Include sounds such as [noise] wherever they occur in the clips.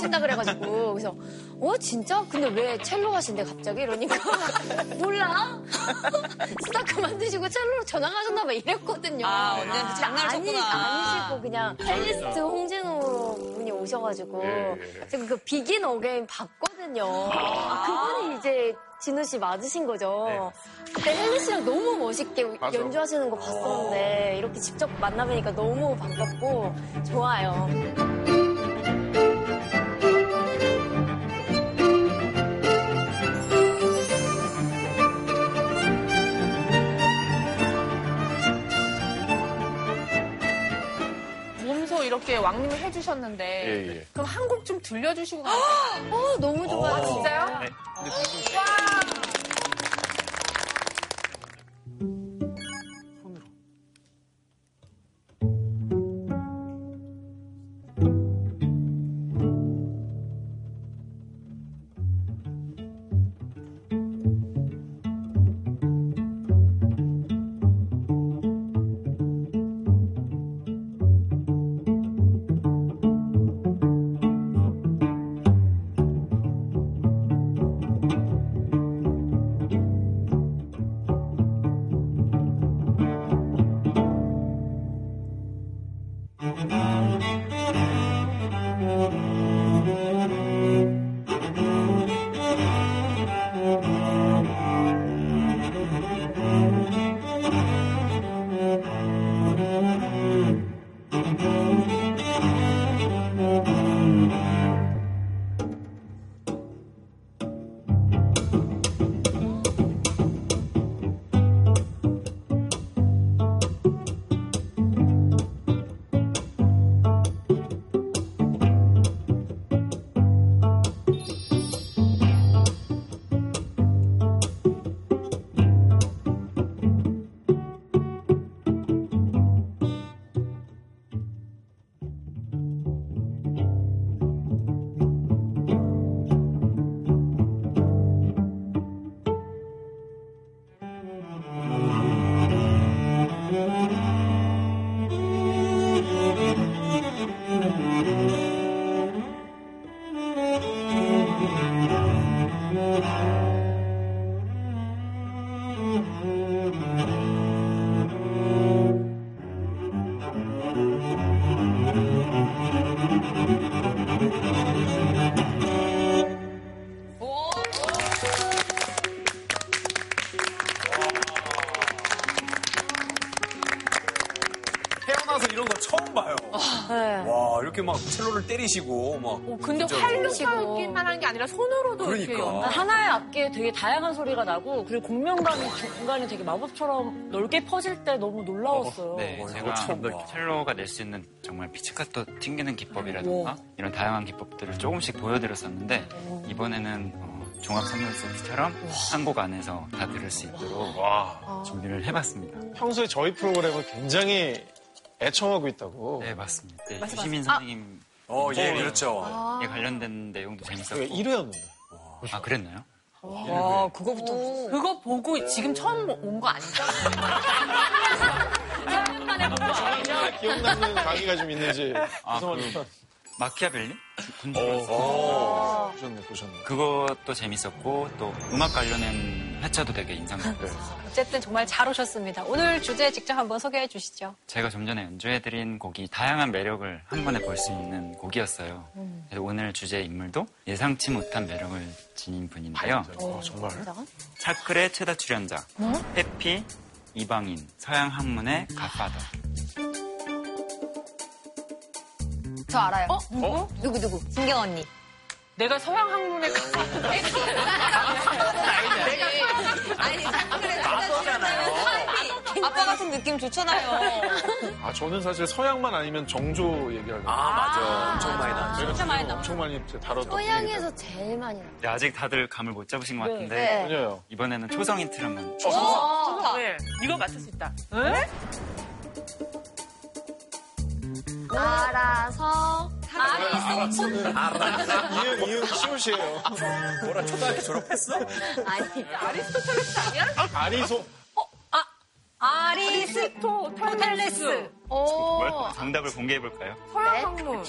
오신다 그래가지고 그래서 어 진짜? 근데 왜 첼로 하신대 갑자기 이러니까 [laughs] 몰라 [laughs] 수다 그만두시고 첼로로 전향하셨나 봐 이랬거든요. 아, 언니한테 장난을 아니, 쳤구나. 아니시고 그냥 첼리스트 홍진호 분이 오셔가지고 제가 그 비긴 어게인 봤거든요. 아, 그분이 이제 진호 씨 맞으신 거죠. 그때 헨리 씨랑 너무 멋있게 연주하시는 거 봤었는데 이렇게 직접 만나뵈니까 너무 반갑고 좋아요. 왕님이 해주셨는데. 예, 예. 그럼 한 곡 좀 들려주시고 [gasps] 가세요. 어, 너무 좋아요. 진짜요? 네. 태어나 막 첼로를 때리시고, 막. 어, 근데 진짜 활력하기만 하는 게 아니라 손으로도 이렇게 그러니까. 연주. 하나의 악기에 되게 다양한 소리가 나고 그리고 공명감이 중간에 되게 마법처럼 넓게 퍼질 때 너무 놀라웠어요. 네, 어, 제가 처음 봐. 첼로가 낼 수 있는 정말 피치카토 튕기는 기법이라든가 이런 다양한 기법들을 조금씩 보여드렸었는데 이번에는 어, 종합 선물 세트처럼 한 곡 안에서 다 들을 수 있도록 와. 준비를 해봤습니다. 평소에 저희 프로그램을 굉장히 애청하고 있다고. 네, 맞습니다. 네, 유시민 선생님에 어, 예, 그렇죠. 관련된 내용도 재밌었고. 저희가 1회였는데. 아, 그랬나요? 와, 그거부터. 그거 보고 지금 처음 온 거 아니죠? 3년 만에 본 거 아니죠? 기억나는 강의가 좀 있는지. 아, 죄송합니다. 마키아벨리? 군 어, 보셨네, 보셨네. 그것도 재밌었고 또 음악 관련된 회차도 되게 인상 깊어요. 어쨌든 정말 잘 오셨습니다. 오늘 주제 직접 한번 소개해 주시죠. 제가 좀 전에 연주해드린 곡이 다양한 매력을 한 번에 볼 수 있는 곡이었어요. 그래서 오늘 주제 인물도 예상치 못한 매력을 지닌 분인데요. 아, 정말. 차클의 최다 출연자, 해피, 이방인, 서양 학문의 갓파더. 저 알아요. 누구 누구? 진경 언니. 내가 서양 학문에 가. 아니, 아빠 같은 느낌 좋잖아요. [laughs] 아, 저는 사실 서양만 아니면 정조 얘기하려고. 아, 맞아. 엄청 많이 나왔죠. 저희가 진짜 많이 주제로 엄청 많이 다뤘던 서양에서 제일 많이 나. 네, 아직 다들 감을 못 잡으신 것 같은데 네. 아니에요. 이번에는 초성 힌트를 한번 좋다. 네, 이거 맞출 수 있다. 알아서 이응, 이응 시옷이에요. 뭐라 초등학교 졸업했어? 아니 아리스토텔레스 아니야? 아리소. 아리스토텔레스. 오. 정답을 공개해 볼까요? 서양 네. 학문.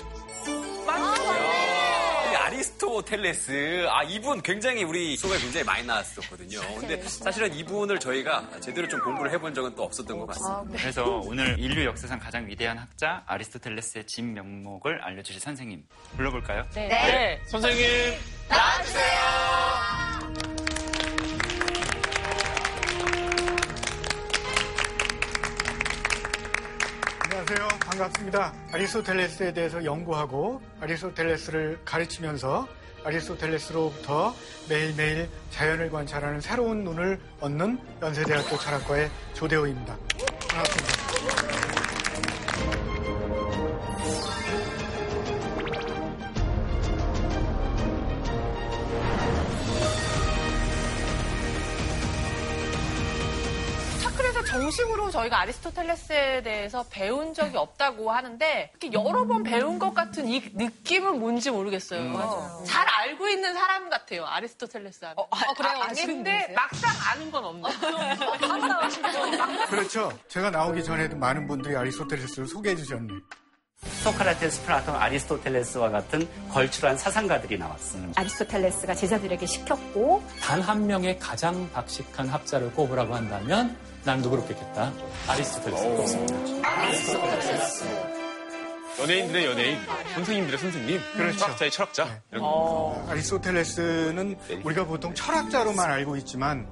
이아 리스토텔레스. 아, 이분 굉장히 우리 수업에 굉장히 많이 나왔었거든요. 근데 사실은 이분을 저희가 제대로 좀 공부를 해본 적은 또 없었던 것 같습니다. 그래서 오늘 인류 역사상 가장 위대한 학자 아리스토텔레스의 진면목을 알려주실 선생님 불러볼까요? 네. 선생님. 안녕하세요. 반갑습니다. 아리스토텔레스에 대해서 연구하고 아리스토텔레스를 가르치면서 아리스토텔레스로부터 매일매일 자연을 관찰하는 새로운 눈을 얻는 연세대학교 철학과의 조대호입니다. 반갑습니다. 정식으로 저희가 아리스토텔레스에 대해서 배운 적이 없다고 하는데 이렇게 여러 번 배운 것 같은 이 느낌은 뭔지 모르겠어요. 잘 알고 있는 사람 같아요. 아리스토텔레스 하면. 아, 그래요? 아시는 근데 분이세요? 막상 아는 건 없네. 그렇죠. 제가 나오기 전에도 많은 분들이 아리스토텔레스를 소개해 주셨네요. 소크라테스, 플라톤, 아리스토텔레스와 같은 걸출한 사상가들이 나왔어요. 아리스토텔레스가 제자들에게 시켰고 단 한 명의 가장 박식한 학자를 꼽으라고 한다면 난 누구를 꼽겠다? 아리스토텔레스를 꼽습니다. 연예인들의 연예인, 선생님들의 선생님, 그렇죠. 철학자의 철학자. 이런 거. 아리스토텔레스는 우리가 보통 철학자로만 알고 있지만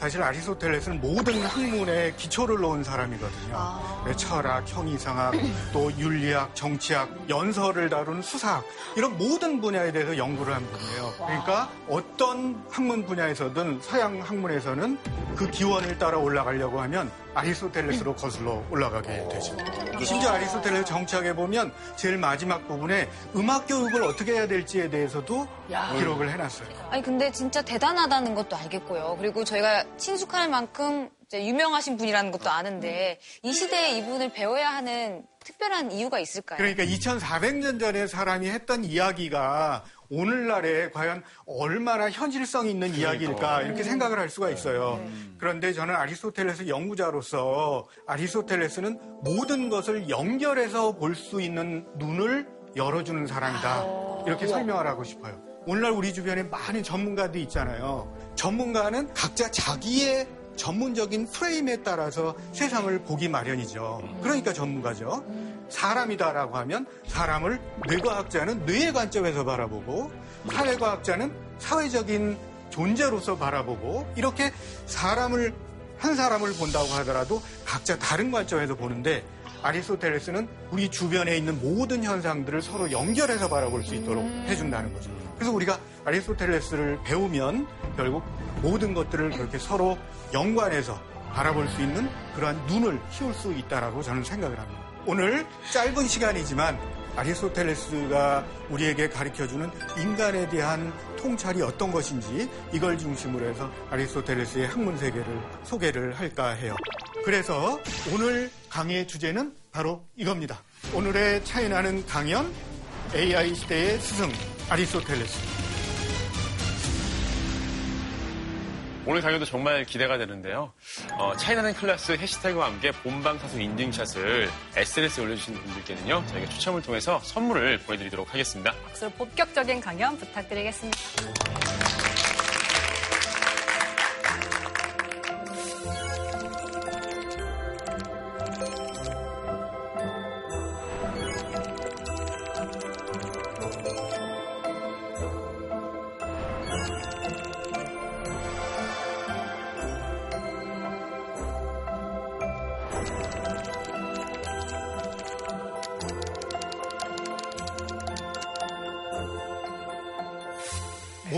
사실 아리스토텔레스는 모든 학문에 기초를 놓은 사람이거든요. 네, 철학, 형이상학, [clears throat] 또 윤리학, 정치학, 연설을 다루는 수사학 이런 모든 분야에 대해서 연구를 한 분이에요. 그러니까 어떤 학문 분야에서든 서양 학문에서는 그 기원을 따라 올라가려고 하면 아리스토텔레스로 거슬러 올라가게 되죠. 심지어 아리스토텔레스 정치학에 보면 제일 마지막 부분에 음악 교육을 어떻게 해야 될지에 대해서도 기록을 해놨어요. 아니, 근데 진짜 대단하다는 것도 알겠고요. 그리고 저희가 친숙할 만큼 이제 유명하신 분이라는 것도 아는데 이 시대에 이분을 배워야 하는 특별한 이유가 있을까요? 그러니까 2400년 전에 사람이 했던 이야기가 오늘날에 과연 얼마나 현실성 있는 이야기일까 이렇게 생각을 할 수가 있어요. 그런데 저는 아리스토텔레스 연구자로서 아리스토텔레스는 모든 것을 연결해서 볼 수 있는 눈을 열어주는 사람이다. 이렇게 설명을 하고 싶어요. 오늘날 우리 주변에 많은 전문가들이 있잖아요. 전문가는 각자 자기의 전문적인 프레임에 따라서 세상을 보기 마련이죠. 그러니까 전문가죠. 사람이다라고 하면 사람을 뇌과학자는 뇌의 관점에서 바라보고 사회과학자는 사회적인 존재로서 바라보고 이렇게 사람을 한 사람을 본다고 하더라도 각자 다른 관점에서 보는데 아리스토텔레스는 우리 주변에 있는 모든 현상들을 서로 연결해서 바라볼 수 있도록 해준다는 거죠. 그래서 우리가 아리스토텔레스를 배우면 결국 모든 것들을 그렇게 서로 연관해서 바라볼 수 있는 그러한 눈을 키울 수 있다라고 저는 생각을 합니다. 오늘 짧은 시간이지만 아리스토텔레스가 우리에게 가르쳐주는 인간에 대한 통찰이 어떤 것인지 이걸 중심으로 해서 아리스토텔레스의 학문 세계를 소개를 할까 해요. 그래서 오늘 강의의 주제는 바로 이겁니다. 오늘의 차이나는 강연 AI 시대의 스승 아리스토텔레스. 오늘 강연도 정말 기대가 되는데요. 어, 차이나는 클래스 해시태그와 함께 본방사수 인증샷을 SNS에 올려주신 분들께는요, 저희가 추첨을 통해서 선물을 보내드리도록 하겠습니다. 박수로 본격적인 강연 부탁드리겠습니다.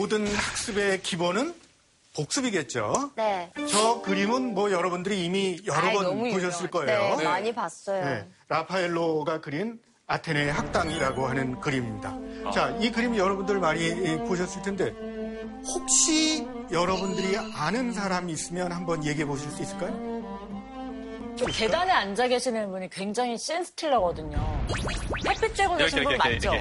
모든 학습의 기본은 복습이겠죠. 네. 저 그림은 뭐 여러분들이 이미 여러 아이, 번 보셨을 유명하죠. 거예요. 네, 많이 봤어요. 네, 라파엘로가 그린 아테네 학당이라고 하는 그림입니다. 자, 이 그림 여러분들 많이 보셨을 텐데 혹시 여러분들이 아는 사람이 있으면 한번 얘기해 보실 수 있을까요? 저 계단에 앉아 계시는 분이 굉장히 센스틸러거든요. 햇빛 쬐고 계신 분 맞죠?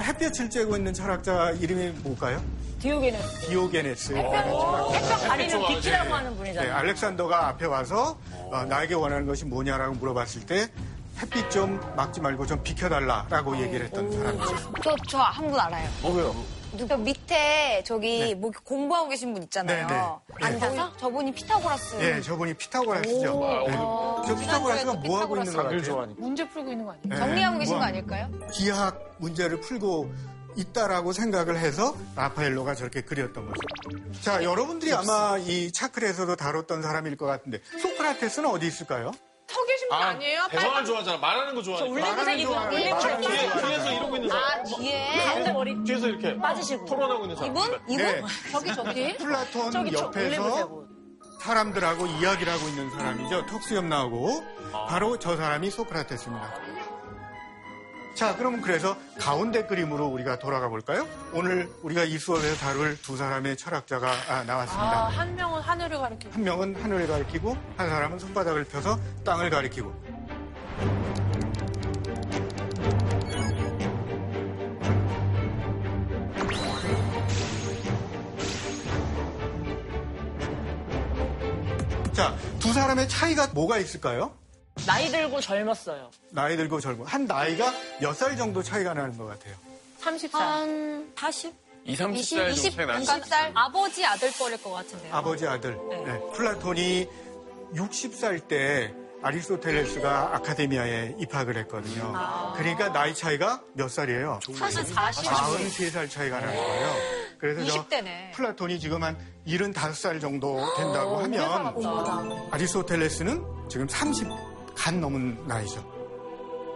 햇볕을 쬐고 있는 철학자 이름이 뭘까요? 디오게네스. 디오게네스. 햇볕 가리는 빛이라고 하는 네, 분이잖아요. 알렉산더가 앞에 와서 어, 나에게 원하는 것이 뭐냐라고 물어봤을 때 햇빛 좀 막지 말고 좀 비켜달라라고 얘기를 했던 사람이죠. 저, 저 한 분 알아요. 어, 왜요? 저 밑에 저기 네. 뭐 공부하고 계신 분 있잖아요. 네, 네. 네. 앉아서? 저분이 피타고라스. 네, 저분이 피타고라스죠. 오. 네. 저 피타고라스가 뭐 하고 있는 것 같아요? 문제 풀고 있는 거 아니에요? 네, 정리하고 계신 뭐 거 아닐까요? 기하학 문제를 풀고 있다라고 생각을 해서 라파엘로가 저렇게 그렸던 거죠. 자, 여러분들이 아마 이 차클에서도 다뤘던 사람일 것 같은데 소크라테스는 어디 있을까요? 서 계신 분 아, 니에요 대화를 좋아하잖아. 말하는 거 좋아하니까. 올리브색 입고 뒤에, 입고 뒤에서 이러고 있는 사람. 아, 뒤에. 가운데 머리 뒤에서 이렇게 빠지시고. 토론하고 있는 사람. 이분? 이분? 네. 저기, 저기. 플라톤 저기 저 옆에서. 사람들하고 이야기를 하고 있는 사람이죠. 턱수염 나오고 바로 저 사람이 소크라테스입니다. 자, 그러면 그래서 가운데 그림으로 우리가 돌아가 볼까요? 오늘 우리가 이 수업에서 다룰 두 사람의 철학자가 아, 나왔습니다. 아, 한 명은 하늘을 가리키고. 한 명은 하늘을 가리키고 한 사람은 손바닥을 펴서 땅을 가리키고 자, 두 사람의 차이가 뭐가 있을까요? 나이 들고 젊었어요. 나이 들고 젊은 한 나이가 몇 살 정도 차이가 나는 것 같아요. 30살. 한 40? 2, 30살 정도 차이 나는 것 같아요. 20살? 아버지 아들 뻘일 것 같은데요. 아버지 아들. 네. 플라톤이 60살 때 아리스토텔레스가 아카데미아에 입학을 했거든요. 그러니까 나이 차이가 몇 살이에요? 사실 40. 43살 차이가 나는 거예요. 그래서 저 20대네. 플라톤이 지금 한 75살 정도 된다고 하면 아리스토텔레스는 지금 30 갓 넘은 나이죠.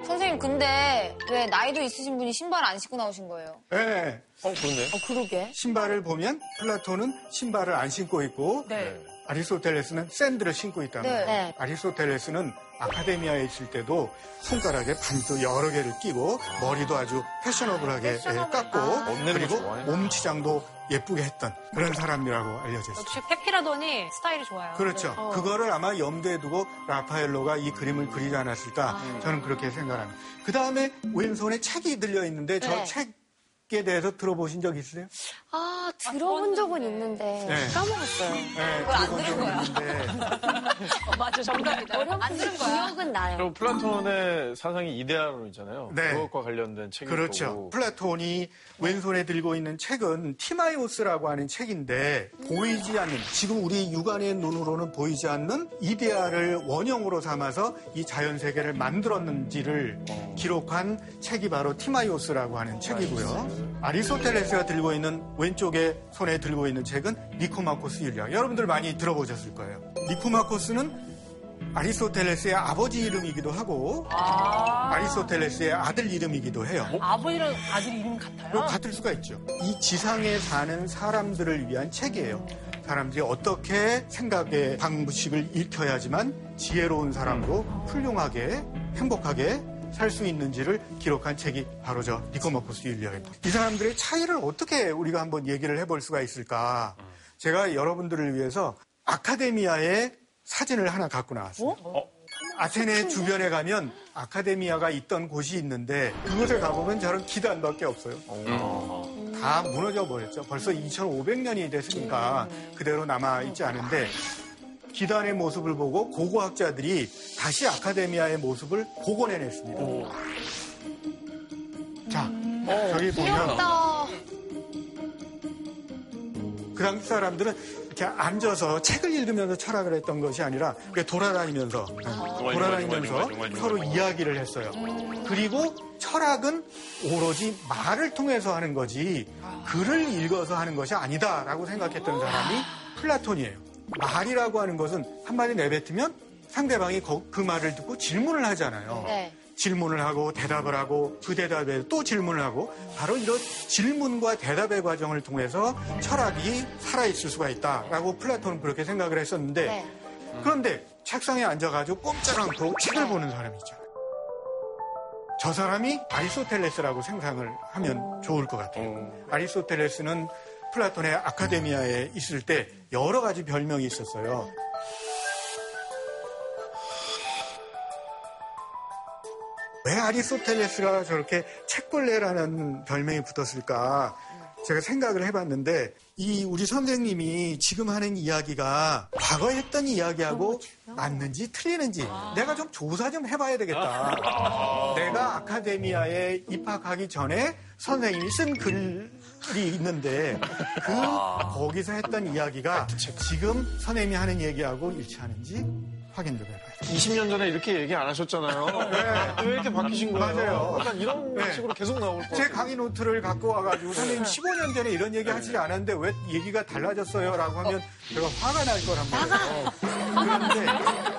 선생님, 근데 왜 나이도 있으신 분이 신발 안 신고 나오신 거예요? 네. 어, 그렇네. 어, 그러게. 신발을 보면 플라톤은 신발을 안 신고 있고 네. 아리스토텔레스는 샌들을 신고 있단 네. 말이에요. 네. 아리스토텔레스는 아카데미아에 있을 때도 손가락에 반지도 여러 개를 끼고 머리도 아주 패셔너블하게 예, 깎고 없는 거 그리고. 몸치장도 예쁘게 했던 그런 사람이라고 알려져 있어요. 역시 페피라돈이 스타일이 좋아요. 그렇죠. 네. 그거를 아마 염두에 두고 라파엘로가 이 그림을 그리지 않았을까 아. 저는 그렇게 생각합니다. 그 다음에 왼손에 책이 들려 있는데 저 네. 책 에 대해서 들어보신 적 있으세요? 아, 들어본 적은 있는데 네. 까먹었어요. 네, 그걸 안 들어본 들은 거야. 어, 맞아, 정답이다. 안 들은 거야. 기억은 나요. 그리고 플라톤의 사상이 이데아론이잖아요. 네. 그것과 관련된 책일 그렇죠. 거고. 플라톤이 왼손에 들고 있는 책은 티마이오스라고 하는 책인데 보이지 않는 지금 우리 육안의 눈으로는 보이지 않는 이데아를 원형으로 삼아서 이 자연 세계를 만들었는지를 기록한 책이 바로 티마이오스라고 하는 책이고요. 아리스토텔레스가 들고 있는 왼쪽에 손에 들고 있는 책은 니코마코스 윤리학. 여러분들 많이 들어보셨을 거예요. 니코마코스는 아리스토텔레스의 아버지 이름이기도 하고 아. 리스토텔레스의 아들 이름이기도 해요. 아버지랑 아들 이름 같아요? 뭐 같을 수가 있죠. 이 지상에 사는 사람들을 위한 책이에요. 사람들이 어떻게 생각의 방식을 읽혀야지만 지혜로운 사람으로 훌륭하게 행복하게 살 수 있는지를 기록한 책이 바로 저 니코마코스 율리아입니다. 이 사람들의 차이를 어떻게 우리가 한번 얘기를 해볼 수가 있을까? 제가 여러분들을 위해서 아카데미아의 사진을 하나 갖고 나왔어요. 아테네 주변에 가면 아카데미아가 있던 곳이 있는데 그곳에 가보면 저런 기단밖에 없어요. 다 무너져 버렸죠. 벌써 2,500년이 됐으니까 그대로 남아 있지 않은데 기단의 모습을 보고 고고학자들이 다시 아카데미아의 모습을 복원해냈습니다. 자, 저기 보면 귀엽다. 그 당시 사람들은 이렇게 앉아서 책을 읽으면서 철학을 했던 것이 아니라 돌아다니면서 돌아다니면서 중얼중얼, 서로 이야기를 했어요. 그리고 철학은 오로지 말을 통해서 하는 거지 글을 읽어서 하는 것이 아니다라고 생각했던 사람이 플라톤이에요. 말이라고 하는 것은 한마디 내뱉으면 상대방이 거- 그 말을 듣고 질문을 하잖아요. 네. 질문을 하고 대답을 하고 그 대답에 또 질문을 하고 바로 이런 질문과 대답의 과정을 통해서 철학이 살아있을 수가 있다라고 플라톤은 그렇게 생각을 했었는데 네. 그런데 책상에 앉아가지고 꼼짝 않고 책을 보는 사람이 있잖아요. 저 사람이 아리스토텔레스라고 생각을 하면 좋을 것 같아요. 아리스토텔레스는 플라톤의 아카데미아에 있을 때 여러 가지 별명이 있었어요. 왜 아리스토텔레스가 저렇게 책벌레라는 별명이 붙었을까? 제가 생각을 해봤는데 이 우리 선생님이 지금 하는 이야기가 과거에 했던 이야기하고 맞는지 틀리는지 내가 좀 조사 좀 해봐야 되겠다. 내가 아카데미아에 입학하기 전에 선생님이 쓴 글이 있는데 그 거기서 했던 이야기가 지금 선생님이 하는 얘기하고 일치하는지 확인 좀 해봐요. 20년 전에 이렇게 얘기 안 하셨잖아요. [laughs] 왜 이렇게 바뀌신 거예요? 맞아요. 약간 이런 네. 식으로 계속 나올 것 제. 강의 노트를 갖고 와가지고 선생님 15년 전에 이런 얘기 하시지 않았는데 왜 얘기가 달라졌어요? 라고 하면 제가 화가 날 거란 말이에요. 화가 났어요?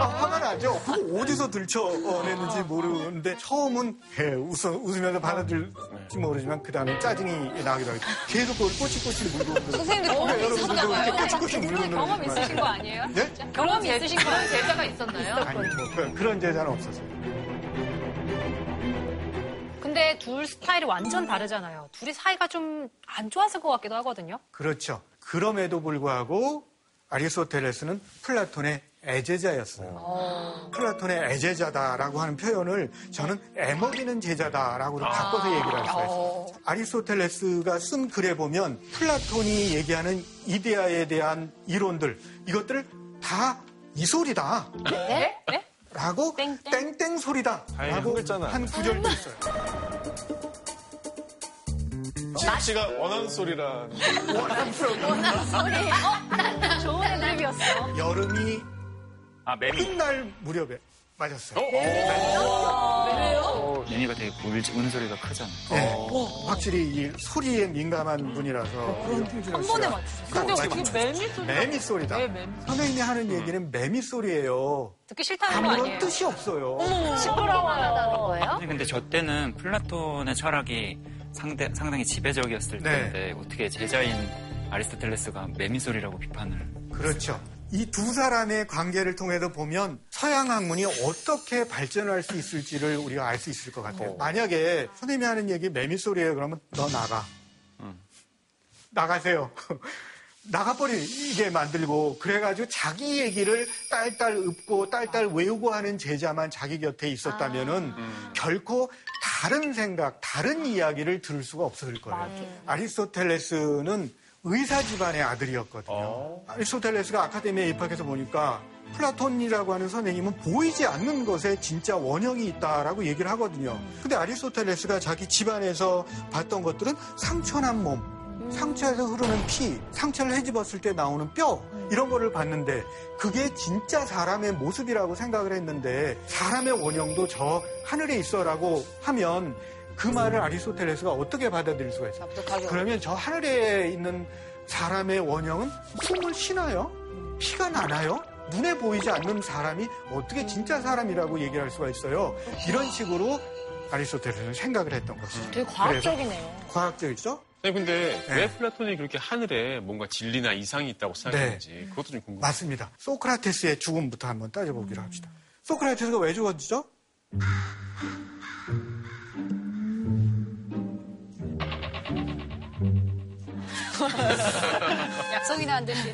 아, 화가 나죠. 그거 어디서 들춰냈는지 모르는데 처음은 예, 웃어, 웃으면서 받아들일지 모르지만 그 다음에 짜증이 나기도 하고 계속 그걸 꼬치꼬치 물고 선생님들 경험 여러분들도 있으시잖아요. 이렇게 꼬치꼬치 물고 있는 경험 있으신 거 아니에요? 네? 경험 있으신 거 그런 제자가 있었나요? 아니 뭐 그- 그런 제자는 없었어요. 근데 둘 스타일이 완전 다르잖아요. 둘이 사이가 좀 안 좋았을 것 같기도 하거든요. 그렇죠. 그럼에도 불구하고 아리스토텔레스는 플라톤의 애제자였어요. 플라톤의 애제자다라고 하는 표현을 저는 애먹이는 제자다라고 바꿔서 얘기를 할 수가 있어요. 아리스토텔레스가 쓴 글에 보면 플라톤이 얘기하는 이데아에 대한 이론들 이것들을 다 이 소리다. 네? 네? 라고 땡땡 소리다. 다행히 라고 한 구절도 있어요. 씨가 원하는 소리라. 좋은 [laughs] 애들이었어. 여름이 아, 매미. 끝날 무렵에 맞았어요. 매미가 되게 울, 우는 소리가 크잖아요. 네. 확실히 이 소리에 민감한 분이라서 한 번에 근데 어떻게 매미 소리? 매미 소리다. 네, 매미. 선생님이 하는 얘기는 매미 소리예요. 듣기 싫다는 거 아무런 아니에요? 뜻이 없어요. 시끄러워하다는 거예요? 아니, 근데 저 때는 플라톤의 철학이 상대, 상당히 지배적이었을 네. 때인데 어떻게 제자인 아리스토텔레스가 매미 소리라고 비판을 그렇죠. 이 두 사람의 관계를 통해서 보면 서양 학문이 어떻게 발전할 수 있을지를 우리가 알 수 있을 것 같아요. 만약에 선생님이 하는 얘기 매미 소리예요. 그러면 너 나가. 나가세요. [laughs] 나가버리게 만들고 그래가지고 자기 얘기를 딸딸 읊고 딸딸 외우고 하는 제자만 자기 곁에 있었다면은 결코 다른 생각, 다른 이야기를 들을 수가 없었을 거예요. 아리스토텔레스는 의사 집안의 아들이었거든요. 아리스토텔레스가 아카데미에 입학해서 보니까 플라톤이라고 하는 선생님은 보이지 않는 것에 진짜 원형이 있다라고 얘기를 하거든요. 근데 아리스토텔레스가 자기 집안에서 봤던 것들은 상처난 몸, 상처에서 흐르는 피, 상처를 헤집었을 때 나오는 뼈 이런 거를 봤는데 그게 진짜 사람의 모습이라고 생각을 했는데 사람의 원형도 저 하늘에 있어라고 하면 그 말을 아리스토텔레스가 어떻게 받아들일 수가 있어요? 그러면 저 하늘에 있는 사람의 원형은 숨을 쉬나요? 피가 나나요? 눈에 보이지 않는 사람이 어떻게 진짜 사람이라고 얘기할 수가 있어요? 이런 식으로 아리스토텔레스는 생각을 했던 것이죠. 되게 과학적이네요. 과학적이죠? 네, 근데 네. 왜 플라톤이 그렇게 하늘에 뭔가 진리나 이상이 있다고 생각했는지 그것도 좀 궁금해요. 맞습니다. 소크라테스의 죽음부터 한번 따져보기로 합시다. 소크라테스가 왜 죽었죠? [laughs] 약속이나 한 듯이.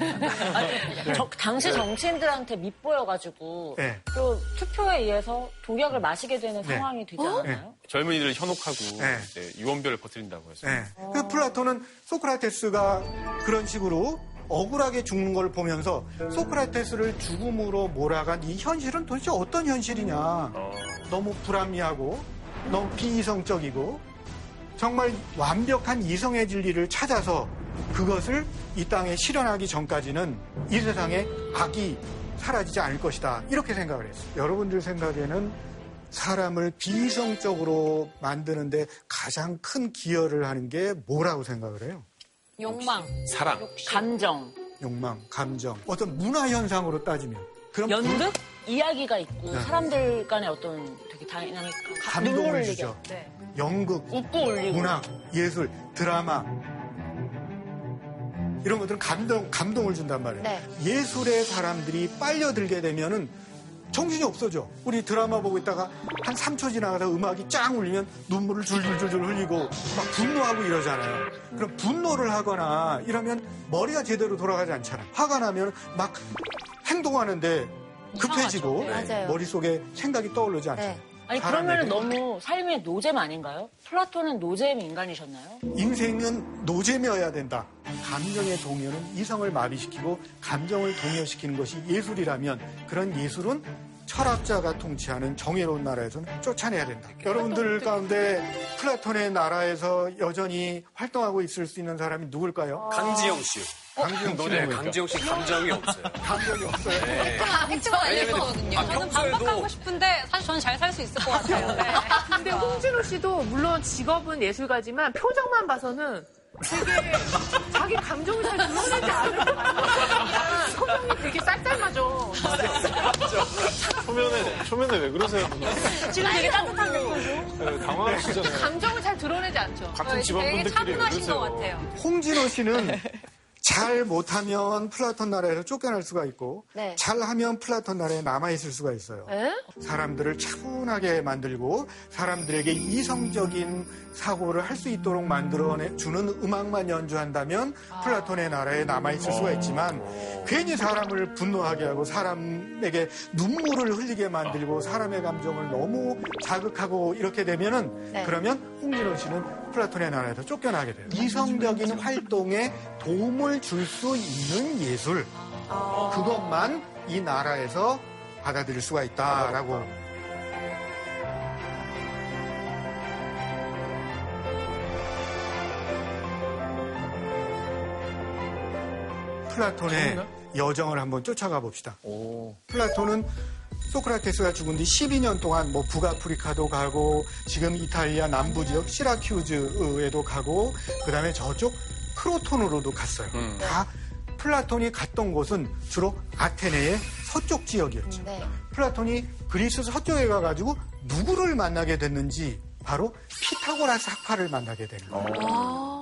아니, 저- 당시 정치인들한테 밉보여가지고 네. 또 투표에 의해서 독약을 마시게 되는 네. 상황이 되지 않았나요? 젊은이들을 현혹하고 네. 이제 유언별을 퍼뜨린다고 해서. 네. 그 플라톤은 소크라테스가 그런 식으로 억울하게 죽는 걸 보면서 소크라테스를 죽음으로 몰아간 이 현실은 도대체 어떤 현실이냐. 너무 불합리하고 너무 비이성적이고 정말 완벽한 이성의 진리를 찾아서 그것을 이 땅에 실현하기 전까지는 이 세상에 악이 사라지지 않을 것이다. 이렇게 생각을 했어요. 여러분들 생각에는 사람을 비이성적으로 만드는데 가장 큰 기여를 하는 게 뭐라고 생각을 해요? 욕망. 사랑. 감정. 욕망, 감정, 어떤 문화 현상으로 따지면 그럼 연극? 이야기가 있고 네. 사람들 간의 어떤 되게 다이나믹 감동을 눈물을 주죠. 네. 연극. 문학, 예술, 드라마 이런 것들은 감동 감동을 준단 말이에요. 네. 예술에 사람들이 빨려들게 되면은 정신이 없어져. 우리 드라마 보고 있다가 한 3초 지나가다 음악이 쫙 울리면 눈물을 줄줄줄줄 흘리고 막 분노하고 이러잖아요. 그럼 분노를 하거나 이러면 머리가 제대로 돌아가지 않잖아. 화가 나면 막 행동하는데 급해지고. 네. 머릿속에 생각이 떠오르지 않잖아. 네. 아니. 그러면 너무 삶의 노잼 아닌가요? 플라톤은 노잼 인간이셨나요? 인생은 노잼이어야 된다. 감정의 동요는 이성을 마비시키고 감정을 동요시키는 것이 예술이라면 그런 예술은 철학자가 통치하는 정의로운 나라에서는 쫓아내야 된다. 여러분들 가운데 플라톤의 나라에서 여전히 활동하고 있을 수 있는 사람이 누굴까요? 강지영 씨. 강지영 노래 씨는 강지영 씨 감정이 없어요. [laughs] 감정이 없어요. 네. 팩트가 아닐 거거든요. 아, 저는 반박하고 싶은데 사실 저는 잘 살 수 있을 것 같아요. 네. [laughs] 근데 홍진호 씨도 물론 직업은 예술가지만 표정만 봐서는 되게 자기 감정을 잘 드러내지 않을 것 같아요. [laughs] 표정이 되게 쌀쌀 맞아. 초면에, 초면에 왜 그러세요, 누나? 지금 되게 따뜻한 거죠. 네, 당황하시잖아요. 감정을 잘 드러내지 않죠. 같은 집안분들끼리 왜 차분하신 그러세요? 것 같아요. 홍진호 씨는 [laughs] 잘 못하면 플라톤 나라에서 쫓겨날 수가 있고 네. 잘하면 플라톤 나라에 남아있을 수가 있어요. 에? 사람들을 차분하게 만들고 사람들에게 이성적인 사고를 할 수 있도록 만들어 주는 음악만 연주한다면 플라톤의 나라에 남아 있을 수가 있지만 괜히 사람을 분노하게 하고 사람에게 눈물을 흘리게 만들고 사람의 감정을 너무 자극하고 이렇게 되면은 네. 그러면 홍진호 씨는 플라톤의 나라에서 쫓겨나게 돼요. 이성적인 활동에 도움을 줄 수 있는 예술. 그것만 이 나라에서 받아들일 수가 있다라고 플라톤의 여정을 한번 쫓아가 봅시다. 플라톤은 소크라테스가 죽은 뒤 12년 동안 뭐 북아프리카도 가고 지금 이탈리아 남부 지역 시라큐즈에도 가고 그다음에 저쪽 크로톤으로도 갔어요. 다 플라톤이 갔던 곳은 주로 아테네의 서쪽 지역이었죠. 네. 플라톤이 그리스 서쪽에 가가지고 누구를 만나게 됐는지 바로 피타고라스 학파를 만나게 되는 거예요.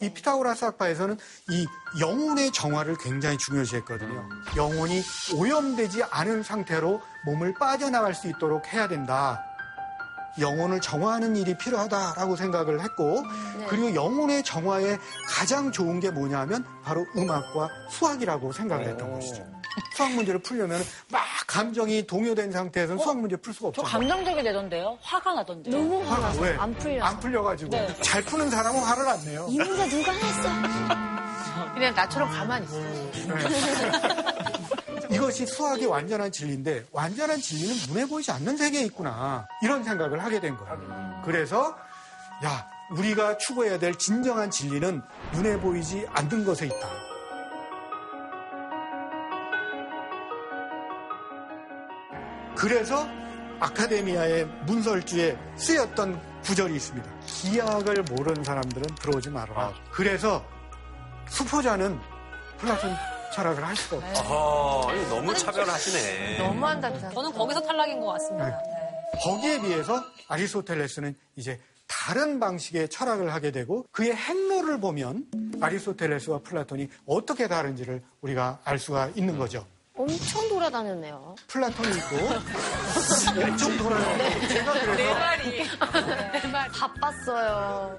이 피타고라스 학파에서는 이 영혼의 정화를 굉장히 중요시했거든요. 영혼이 오염되지 않은 상태로 몸을 빠져나갈 수 있도록 해야 된다. 영혼을 정화하는 일이 필요하다라고 생각을 했고 네. 그리고 영혼의 정화에 가장 좋은 게 뭐냐면 바로 음악과 수학이라고 생각을 했던 것이죠. 수학 문제를 풀려면 막 감정이 동요된 상태에서는 수학 문제 풀 수가 저 없잖아요. 감정적이 되던데요? 화가 나던데 요? 너무 화가 화나서 왜? 안 풀려. 안 풀려가지고 네. 잘 푸는 사람은 화를 안 내요. 이 문제 누가 했어? 그냥 나처럼 가만히 있어. [laughs] 이것이 수학의 완전한 진리인데 완전한 진리는 눈에 보이지 않는 세계에 있구나 이런 생각을 하게 된 거예요. 그래서 야 우리가 추구해야 될 진정한 진리는 눈에 보이지 않는 것에 있다. 그래서 아카데미아의 문설주에 쓰였던 구절이 있습니다. 기하학을 모르는 사람들은 들어오지 말아라. 그래서 수포자는 플라톤 철학을 할 수가 없어요. 아하, 이거 너무 차별하시네. 너무한다. 저는 거기서 탈락인 것 같습니다. 네. 거기에 비해서 아리스토텔레스는 이제 다른 방식의 철학을 하게 되고 그의 행로를 보면 아리스토텔레스와 플라톤이 어떻게 다른지를 우리가 알 수가 있는 거죠. 엄청 돌아다녔네요. 플라톤이 있고 [laughs] 엄청 돌아다니고 제가 그래서 내 말이. 내 말. 바빴어요.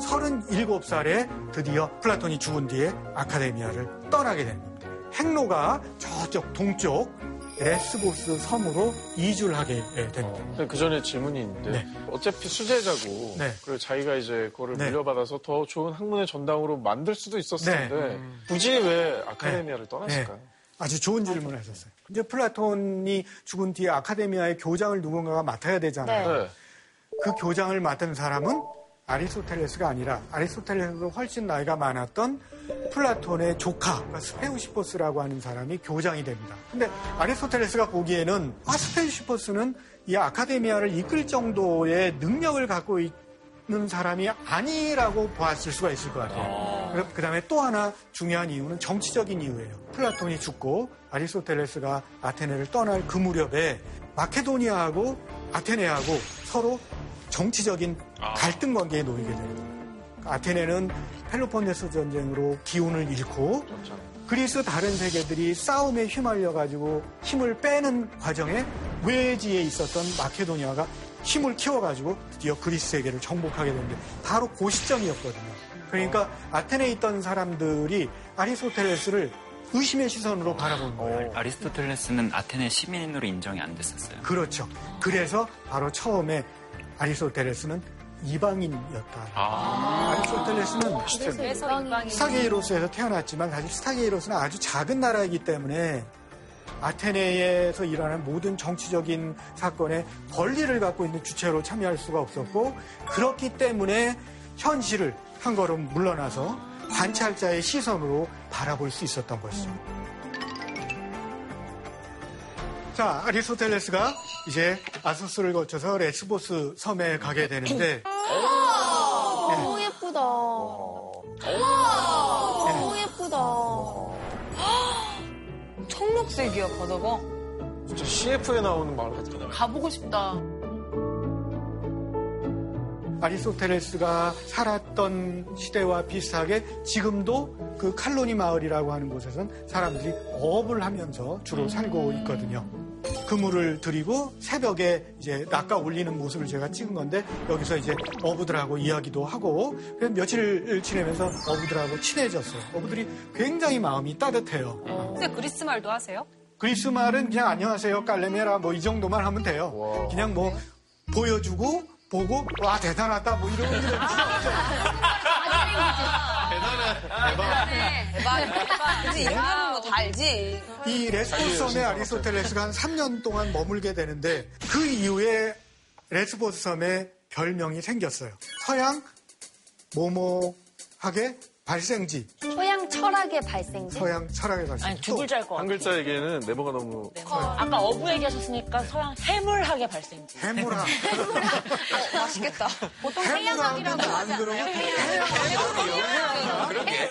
서른일곱 살에 드디어 플라톤이 죽은 뒤에 아카데미아를 떠나게 되는 겁니다. 행로가 저쪽 동쪽 레스보스 섬으로 이주를 하게 됩니다. 그 전에 질문이 있는데 네. 어차피 수제자고 네. 그리고 자기가 이제 그거를 네. 물려받아서 더 좋은 학문의 전당으로 만들 수도 있었을 네. 텐데 굳이 왜 아카데미아를 네. 떠났을까요? 네. 아주 좋은 질문을 하셨어요. 이제 플라톤이 죽은 뒤에 아카데미아의 교장을 누군가가 맡아야 되잖아요. 네. 그 교장을 맡은 사람은 아리스토텔레스가 아니라 아리스토텔레스보다 훨씬 나이가 많았던 플라톤의 조카 그러니까 스페우시포스라고 하는 사람이 교장이 됩니다. 근데 아리스토텔레스가 보기에는 아 스페우시포스는 이 아카데미아를 이끌 정도의 능력을 갖고 있는 사람이 아니라고 보았을 수가 있을 것 같아요. 그 다음에 또 하나 중요한 이유는 정치적인 이유예요. 플라톤이 죽고 아리스토텔레스가 아테네를 떠날 그 무렵에 마케도니아하고 아테네하고 서로 정치적인 갈등 관계에 놓이게 됩니다. 아테네는 펠로폰네소 전쟁으로 기운을 잃고 그리스 다른 세계들이 싸움에 휘말려 가지고 힘을 빼는 과정에 외지에 있었던 마케도니아가 힘을 키워 가지고 드디어 그리스 세계를 정복하게 되는데 바로 그 시점이었거든요. 그러니까 아테네에 있던 사람들이 아리스토텔레스를 의심의 시선으로 바라보는 거예요. 아리스토텔레스는 아테네 시민으로 인정이 안 됐었어요. 그렇죠. 그래서 바로 처음에 아리스토텔레스는 이방인이었다. 아. 이방인. 스타게이로스에서 태어났지만 사실 스타게이로스는 아주 작은 나라이기 때문에 아테네에서 일어나는 모든 정치적인 사건에 권리를 갖고 있는 주체로 참여할 수가 없었고 그렇기 때문에 현실을 한 걸음 물러나서 관찰자의 시선으로 바라볼 수 있었던 것이죠. 자, 아리스토텔레스가 이제 아소스를 거쳐서 레스보스 섬에 가게 되는데 너무 예쁘다. 너무 예쁘다. 청록색이야, 바다가. 진짜 CF에 나오는 마을 같아요. 가보고 싶다. 아리스토텔레스가 살았던 시대와 비슷하게 지금도 그 칼로니 마을이라고 하는 곳에선 사람들이 어업을 하면서 주로 살고 있거든요. 그물을 들이고 새벽에 이제 낚아 올리는 모습을 제가 찍은 건데 여기서 이제 어부들하고 이야기도 하고 그래서 며칠을 지내면서 어부들하고 친해졌어요. 어부들이 굉장히 마음이 따뜻해요. 근데 그리스 말도 하세요? 그리스 말은 그냥 안녕하세요 깔레메라 뭐 이 정도만 하면 돼요. 그냥 뭐 보여주고 보고 와 대단하다 뭐 이런 [laughs] 게 대박. 그치, 이름 하는 거다 알지. 이 레스보스 섬에 아리스토텔레스가 한 3년 동안 머물게 되는데 그 이후에 레스보스 섬에 별명이 생겼어요. 서양 모모학의 발생지, 서양 철학의 발생지. 서양 철학의 발생지. 아니, 두 글자일 것한 같아요. 글자 얘기에는 네모가 너무 아까 어부 얘기하셨으니까 서양 해물학의 발생지. 해물학. 어, 맛있겠다. 보통 해양학이라고 안 하잖아요. 그러고 그렇게.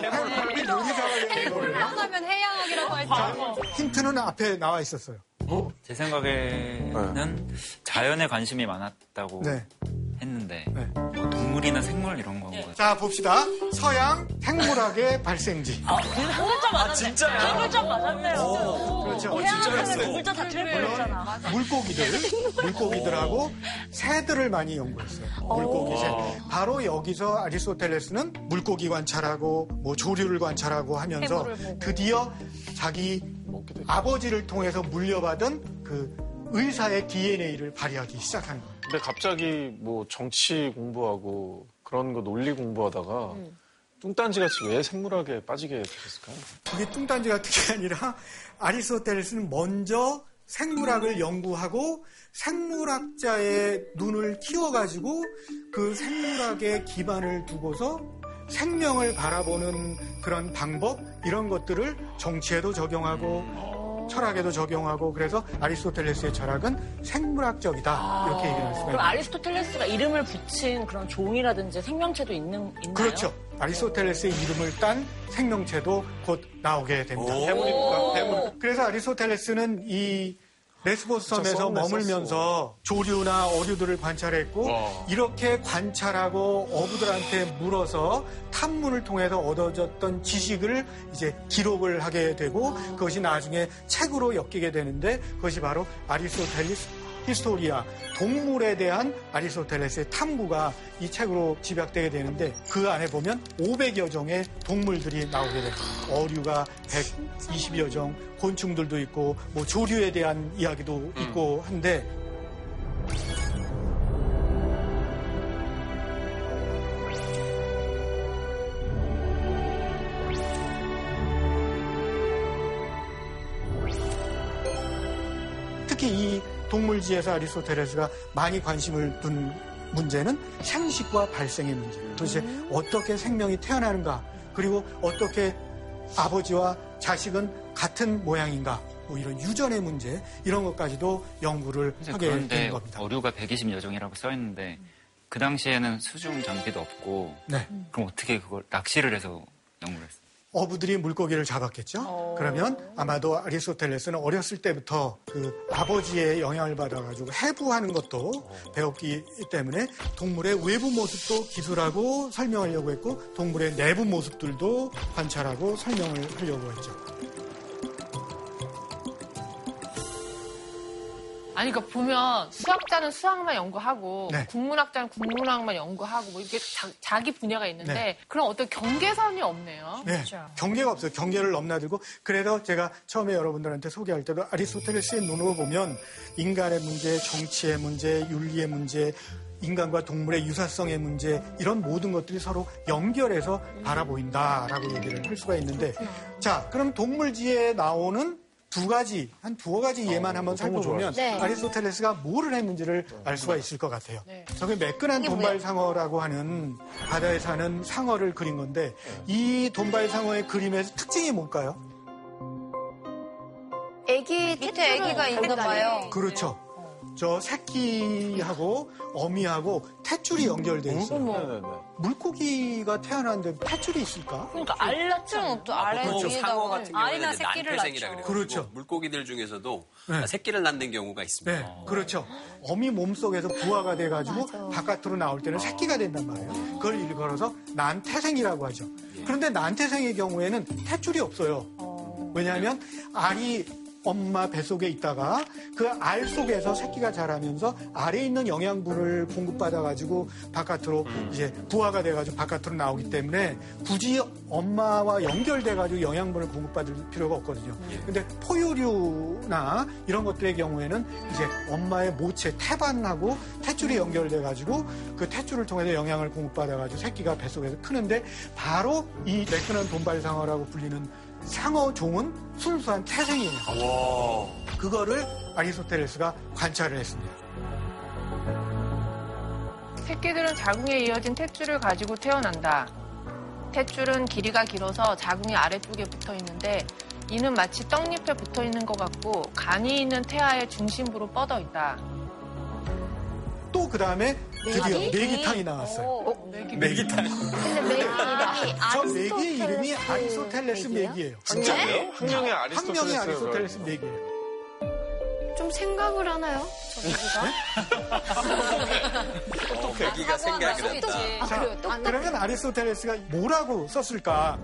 해물학이 요리사가 되는 하면 해양학이라고 할지. 힌트는 앞에 나와 있었어요. 제 생각에는 자연에 관심이 많았다고 네. 했는데 네. 뭐 동물이나 생물 이런 건 거. 자 봅시다. 서양 생물학의 [laughs] 발생지. 아, 그한 글자 맞았네. 진짜요? 한 글자 맞았네요. 그렇죠. 해양하면 두 글자 다 틀릴 뻔했잖아. 물고기들, 물고기들하고 새들을 많이 연구했어요. 물고기 새. 바로 여기서 아리스토텔레스는 물고기 관찰하고 뭐 조류를 관찰하고 하면서 드디어 자기 아버지를 통해서 물려받은 그 의사의 DNA를 발휘하기 시작한 거예요. 근데 갑자기 뭐 정치 공부하고 그런 거 논리 공부하다가 뚱딴지 같이 왜 생물학에 빠지게 되셨을까요? 그게 뚱딴지 같은 게 아니라 아리스토텔레스는 먼저 생물학을 연구하고 생물학자의 눈을 키워가지고 그 생물학의 기반을 두고서 생명을 바라보는 그런 방법 이런 것들을 정치에도 적용하고 철학에도 적용하고 그래서 아리스토텔레스의 철학은 생물학적이다 이렇게 얘기를 할 수가 그럼 있습니다. 아리스토텔레스가 이름을 붙인 그런 종이라든지 생명체도 있는, 있나요? 그렇죠. 아리스토텔레스의 이름을 딴 생명체도 곧 나오게 됩니다. 해물입니까? 해물. 그래서 아리스토텔레스는 이 레스보스 섬에서 머물면서 조류나 어류들을 관찰했고 와. 이렇게 관찰하고 어부들한테 물어서 탐문을 통해서 얻어졌던 지식을 이제 기록을 하게 되고 그것이 나중에 책으로 엮이게 되는데 그것이 바로 아리스토텔레스 히스토리아 동물에 대한 아리스토텔레스의 탐구가 이 책으로 집약되게 되는데 그 안에 보면 500여 종의 동물들이 나오게 됩니다. 어류가 120여 종, 곤충들도 있고 뭐 조류에 대한 이야기도 있고 한데 특히 이 동물지에서 아리스토텔레스가 많이 관심을 둔 문제는 생식과 발생의 문제예요. 도대체 어떻게 생명이 태어나는가, 그리고 어떻게 아버지와 자식은 같은 모양인가, 뭐 이런 유전의 문제 이런 것까지도 연구를 하게 되는 겁니다. 어류가 120여 종이라고 써 있는데 그 당시에는 수중 장비도 없고 네. 그럼 어떻게 그걸 낚시를 해서 연구를 했어요? 어부들이 물고기를 잡았겠죠. 그러면 아마도 아리스토텔레스는 어렸을 때부터 그 아버지의 영향을 받아가지고 해부하는 것도 배웠기 때문에 동물의 외부 모습도 기술하고 설명하려고 했고 동물의 내부 모습들도 관찰하고 설명을 하려고 했죠. 아니, 그러니까 보면 수학자는 수학만 연구하고 네. 국문학자는 국문학만 연구하고 뭐 이렇게 자, 기 분야가 있는데 네. 그런 어떤 경계선이 없네요. 네, 경계가 없어요. 경계를 넘나들고 그래서 제가 처음에 여러분들한테 소개할 때도 아리스토텔레스의 눈으로 보면 인간의 문제, 정치의 문제, 윤리의 문제, 인간과 동물의 유사성의 문제 이런 모든 것들이 서로 연결해서 바라보인다라고 얘기를 할 수가 있는데 자 그럼 동물지에 나오는 두 가지 한 두어 가지 예만 한번 살펴보면 네. 아리스토텔레스가 뭐를 했는지를 알 수가 있을 것 같아요. 저게 매끈한 돈발상어라고 하는 바다에 사는 상어를 그린 건데 이 돈발상어의 그림의 특징이 뭘까요? 애기 밑에 애기가 있나 봐요. 그렇죠. 저 새끼하고 어미하고 탯줄이 연결돼 있어요. 네네네. 물고기가 태어났는데 탯줄이 있을까? 그러니까 알났죠. 또 아래 보통 위에다가 상어 같은 경우에는 알이나 새끼를 난태생이라 낳죠. 그래요. 그렇죠. 물고기들 중에서도 네. 새끼를 낳는 경우가 있습니다. 네, 그렇죠. 어미 몸속에서 부화가 돼가지고 맞아. 바깥으로 나올 때는 새끼가 된단 말이에요. 그걸 일컬어서 난태생이라고 하죠. 그런데 난태생의 경우에는 탯줄이 없어요. 왜냐하면 알이 엄마 뱃속에 있다가 그 알 속에서 새끼가 자라면서 알에 있는 영양분을 공급받아가지고 바깥으로 이제 부화가 돼가지고 바깥으로 나오기 때문에 굳이 엄마와 연결돼가지고 영양분을 공급받을 필요가 없거든요. 근데 포유류나 이런 것들의 경우에는 이제 엄마의 모체 태반하고 탯줄이 연결돼가지고 그 탯줄을 통해서 영양을 공급받아가지고 새끼가 뱃속에서 크는데 바로 이 매끈한 돈발상어라고 불리는 상어 종은 순수한 태생이에요. 그거를 아리스토텔레스가 관찰을 했습니다. 새끼들은 자궁에 이어진 탯줄을 가지고 태어난다. 탯줄은 길이가 길어서 자궁이 아래쪽에 붙어 있는데 이는 마치 떡잎에 붙어 있는 것 같고 간이 있는 태아의 중심부로 뻗어 있다. 또 그 다음에 드디어 메기? 메기탕이 나왔어요. 메기탕. 근데 메기 이름이 저 메기의 이름이 아리스토텔레스 메기예요? 진짜요? 학명이 아리스토텔레스. 아리스토텔레스 메기예요. 좀 생각을 하나요? 저 메기가? [laughs] 어, 메기가 생각을 했다. 아, 자, 그러면 아리스토텔레스가 뭐라고 썼을까?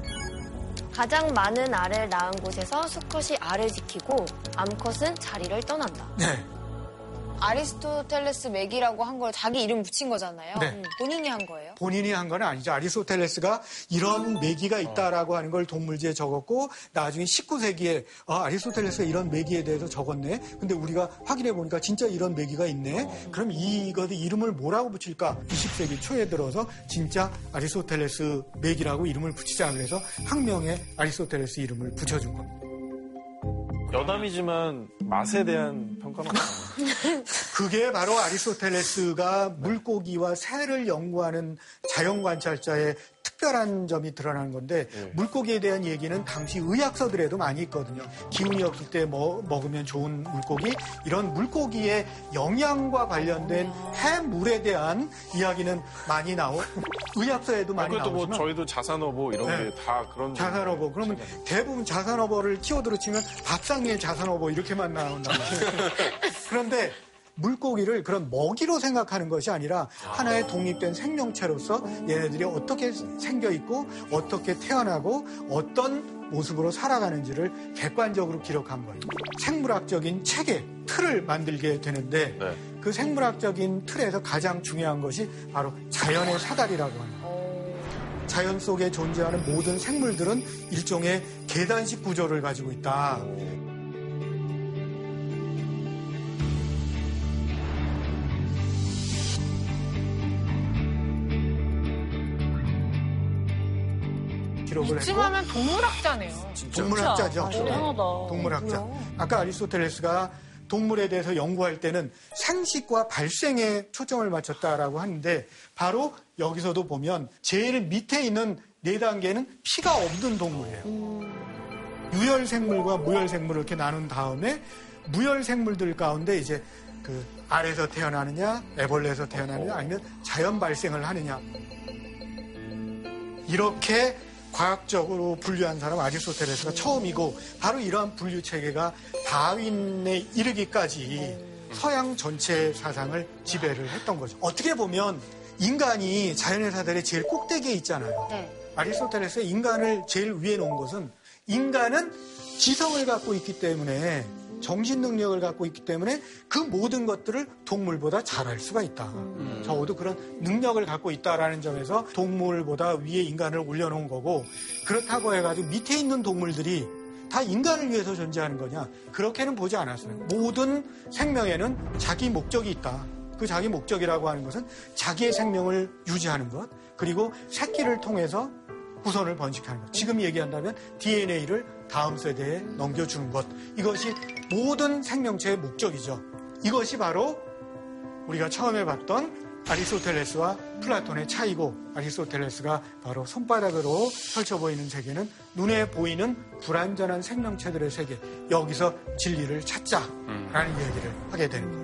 가장 많은 알을 낳은 곳에서 수컷이 알을 지키고 암컷은 자리를 떠난다. 네. 아리스토텔레스 맥이라고 한 걸 자기 이름 붙인 거잖아요. 네. 본인이 한 거예요. 본인이 한 건 아니죠. 아리스토텔레스가 이런 메기가 있다라고 하는 걸 동물지에 적었고 나중에 19세기에 아, 아리스토텔레스가 이런 메기에 대해서 적었네. 근데 우리가 확인해 보니까 진짜 이런 메기가 있네. 그럼 이것의 이름을 뭐라고 붙일까? 20세기 초에 들어서 진짜 아리스토텔레스 메기라고 이름을 붙이자 그래서 학명에 아리스토텔레스 이름을 붙여준 겁니다. 여담이지만 맛에 대한 없나요? 그게 바로 아리스토텔레스가 물고기와 새를 연구하는 자연 관찰자의 특별한 점이 드러나는 건데 물고기에 대한 얘기는 당시 의학서들에도 많이 있거든요. 기운이 없을 때 뭐, 먹으면 좋은 물고기 이런 물고기의 영양과 관련된 해물에 대한 이야기는 많이 나오 [laughs] 의학서에도 많이 그것도 뭐 나오지만 저희도 자산어보 이런 네. 게다 그런 자산어보 그러면 대부분 자산어보를 키워드로 치면 밥상일 자산어보 이렇게만 말이에요. [laughs] 그런데 물고기를 그런 먹이로 생각하는 것이 아니라 하나의 독립된 생명체로서 얘네들이 어떻게 생겨 있고 어떻게 태어나고 어떤 모습으로 살아가는지를 객관적으로 기록한 거예요. 생물학적인 체계, 틀을 만들게 되는데 네. 그 생물학적인 틀에서 가장 중요한 것이 바로 자연의 사다리라고 거예요. 자연 속에 존재하는 모든 생물들은 일종의 계단식 구조를 가지고 있다. 기록을 했고 이쯤 하면 동물학자네요. 동물학자죠. 대단하다. 동물학자. 아까 아리스토텔레스가 동물에 대해서 연구할 때는 생식과 발생에 초점을 맞췄다라고 하는데 바로 여기서도 보면 제일 밑에 있는 네 단계는 피가 없는 동물이에요. 유혈 생물과 무혈 생물을 이렇게 나눈 다음에 무혈 생물들 가운데 이제 그 알에서 태어나느냐, 애벌레에서 태어나느냐, 아니면 자연 발생을 하느냐. 이렇게 과학적으로 분류한 사람 아리스토텔레스가 처음이고 바로 이러한 분류 체계가 다윈에 이르기까지 서양 전체 사상을 지배를 했던 거죠. 어떻게 보면 인간이 자연의 사들의 제일 꼭대기에 있잖아요. 아리스토텔레스의 인간을 제일 위에 놓은 것은 인간은 지성을 갖고 있기 때문에 정신 능력을 갖고 있기 때문에 그 모든 것들을 동물보다 잘할 수가 있다. 적어도 그런 능력을 갖고 있다라는 점에서 동물보다 위에 인간을 올려놓은 거고 그렇다고 해가지고 밑에 있는 동물들이 다 인간을 위해서 존재하는 거냐? 그렇게는 보지 않았어요. 모든 생명에는 자기 목적이 있다. 그 자기 목적이라고 하는 것은 자기의 생명을 유지하는 것, 그리고 새끼를 통해서 후손을 번식하는 것. 지금 얘기한다면 DNA를 다음 세대에 넘겨주는 것. 이것이 모든 생명체의 목적이죠. 이것이 바로 우리가 처음에 봤던 아리스토텔레스와 플라톤의 차이고 아리스토텔레스가 바로 손바닥으로 펼쳐 보이는 세계는 눈에 보이는 불완전한 생명체들의 세계 여기서 진리를 찾자라는 이야기를 하게 되는 거예요.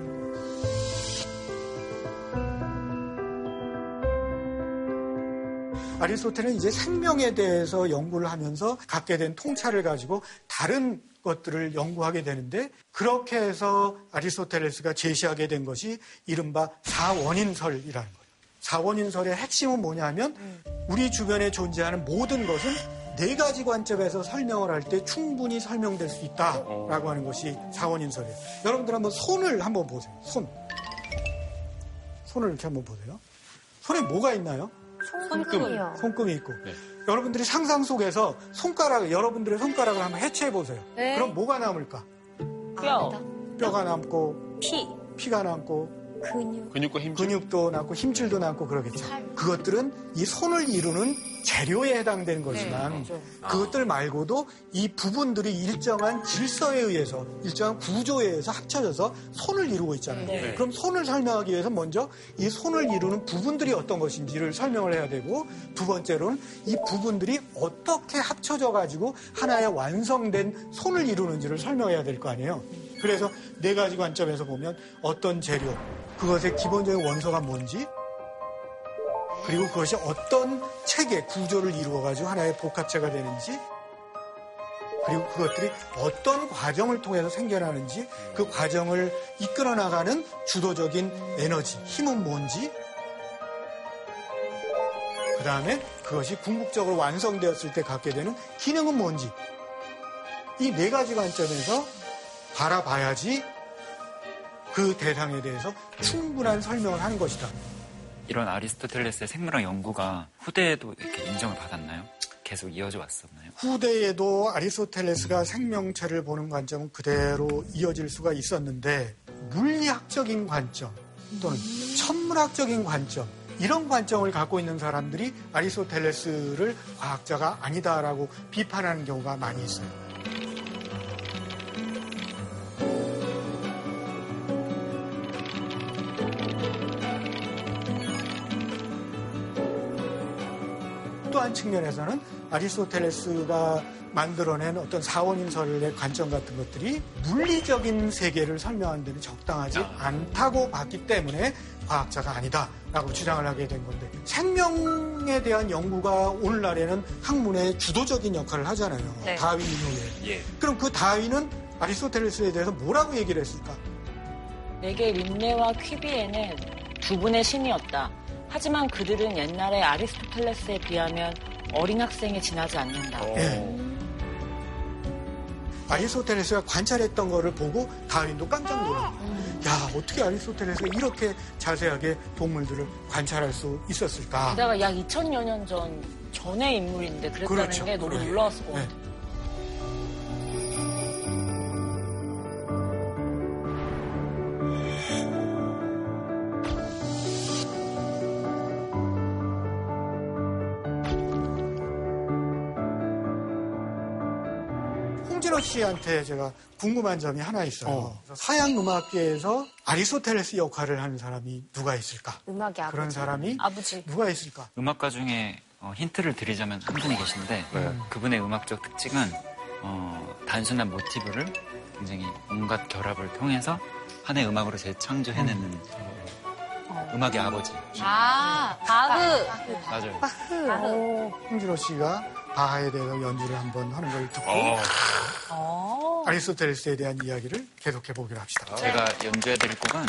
아리스토텔은 이제 생명에 대해서 연구를 하면서 갖게 된 통찰을 가지고 다른 것들을 연구하게 되는데 그렇게 해서 아리스토텔레스가 제시하게 된 것이 이른바 사원인설이라는 거예요. 사원인설의 핵심은 뭐냐면 우리 주변에 존재하는 모든 것은 네 가지 관점에서 설명을 할 때 충분히 설명될 수 있다라고 하는 것이 사원인설이에요. 여러분들 한번 손을 한번 보세요. 손. 손을 이렇게 한번 보세요. 손에 뭐가 있나요? 손금이요. 손금이 있고. 여러분들이 상상 속에서 손가락, 여러분들의 손가락을 한번 해체해 보세요. 네. 그럼 뭐가 남을까? 뼈. 뼈가 남고, 피, 피가 남고, 근육. 근육과 힘줄. 근육도 남고, 힘줄도 남고 그러겠죠. 그것들은 이 손을 이루는 재료에 해당되는 거지만 그것들 말고도 이 부분들이 일정한 질서에 의해서 일정한 구조에 의해서 합쳐져서 손을 이루고 있잖아요. 네. 그럼 손을 설명하기 위해서 먼저 이 손을 이루는 부분들이 어떤 것인지를 설명을 해야 되고 두 번째로는 이 부분들이 어떻게 합쳐져 가지고 하나의 완성된 손을 이루는지를 설명해야 될 거 아니에요. 그래서 네 가지 관점에서 보면 어떤 재료, 그것의 기본적인 원소가 뭔지, 그리고 그것이 어떤 체계, 구조를 이루어가지고 하나의 복합체가 되는지, 그리고 그것들이 어떤 과정을 통해서 생겨나는지, 그 과정을 이끌어 나가는 주도적인 에너지, 힘은 뭔지, 그 다음에 그것이 궁극적으로 완성되었을 때 갖게 되는 기능은 뭔지, 이 네 가지 관점에서 바라봐야지 그 대상에 대해서 충분한 설명을 하는 것이다. 이런 아리스토텔레스의 생물학 연구가 후대에도 이렇게 인정을 받았나요? 계속 이어져 왔었나요? 후대에도 아리스토텔레스가 생명체를 보는 관점은 그대로 이어질 수가 있었는데 물리학적인 관점 또는 천문학적인 관점 이런 관점을 갖고 있는 사람들이 아리스토텔레스를 과학자가 아니다라고 비판하는 경우가 많이 있어요. 또한 측면에서는 아리스토텔레스가 만들어낸 어떤 사원인설의 관점 같은 것들이 물리적인 세계를 설명하는 데는 적당하지 않다고 봤기 때문에 과학자가 아니다라고 주장을 하게 된 건데 생명에 대한 연구가 오늘날에는 학문의 주도적인 역할을 하잖아요. 네. 다윈 이후에. 예. 그럼 그 다윈은 아리스토텔레스에 대해서 뭐라고 얘기를 했을까? 내게 린네와 퀴비에는 두 분의 신이었다. 하지만 그들은 옛날의 아리스토텔레스에 비하면 어린 학생에 지나지 않는다. 예. 아리스토텔레스가 관찰했던 거를 보고 다윈도 깜짝 놀란 거예요. 야, 어떻게 아리스토텔레스가 이렇게 자세하게 동물들을 관찰할 수 있었을까? 게다가 약 2000여 년 전 전의 인물인데 그랬다는 그렇죠. 게 너무 그래. 놀라웠을 것 네. 같아요. 홍 씨한테 제가 궁금한 점이 하나 있어요. 그래서 서양 음악계에서 아리스토텔레스 역할을 하는 사람이 누가 있을까? 음악의 아버지. 그런 사람이 아버지. 누가 있을까? 음악가 중에 어, 힌트를 드리자면 한 분이 계신데 네. 그분의 음악적 특징은 어, 단순한 모티브를 굉장히 온갖 결합을 통해서 하나의 음악으로 재창조해내는 음악의 아버지. 아, 바흐. 맞아요. 어, 홍진호 씨가 바하에 대해서 연주를 한번 하는 걸 듣고 어. 아리스토텔레스에 대한 이야기를 계속해 보기로 합시다. 제가 연주해 드릴 곡은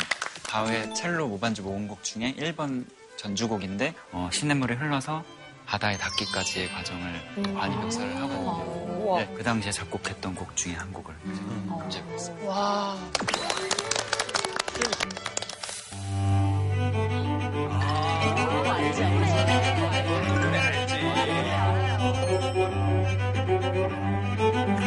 바흐의 첼로 무반주 모음곡 중에 1번 전주곡인데 어, 시냇물이 흘러서 바다에 닿기까지의 과정을 많이 묘사를 하고 네, 그 당시에 작곡했던 곡 중에 한 곡을 연주해보겠습니다. 와. 대한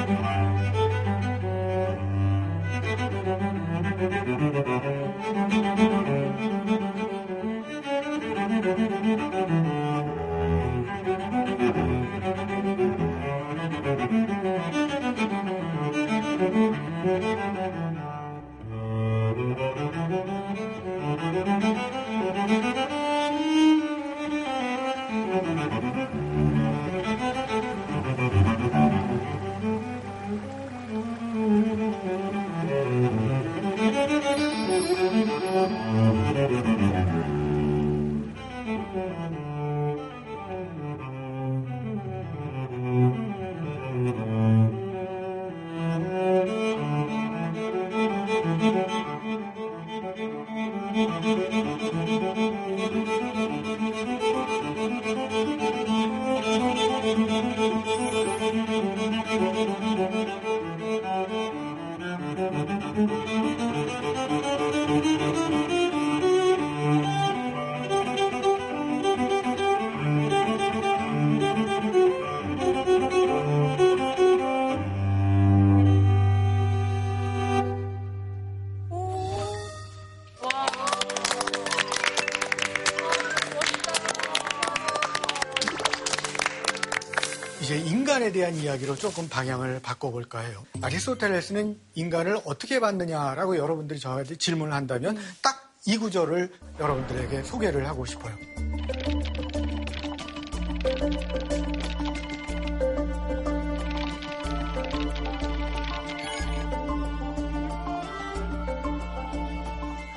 이야기로 조금 방향을 바꿔볼까 해요. 아리스토텔레스는 인간을 어떻게 봤느냐라고 여러분들이 저한테 질문을 한다면 딱 이 구절을 여러분들에게 소개를 하고 싶어요.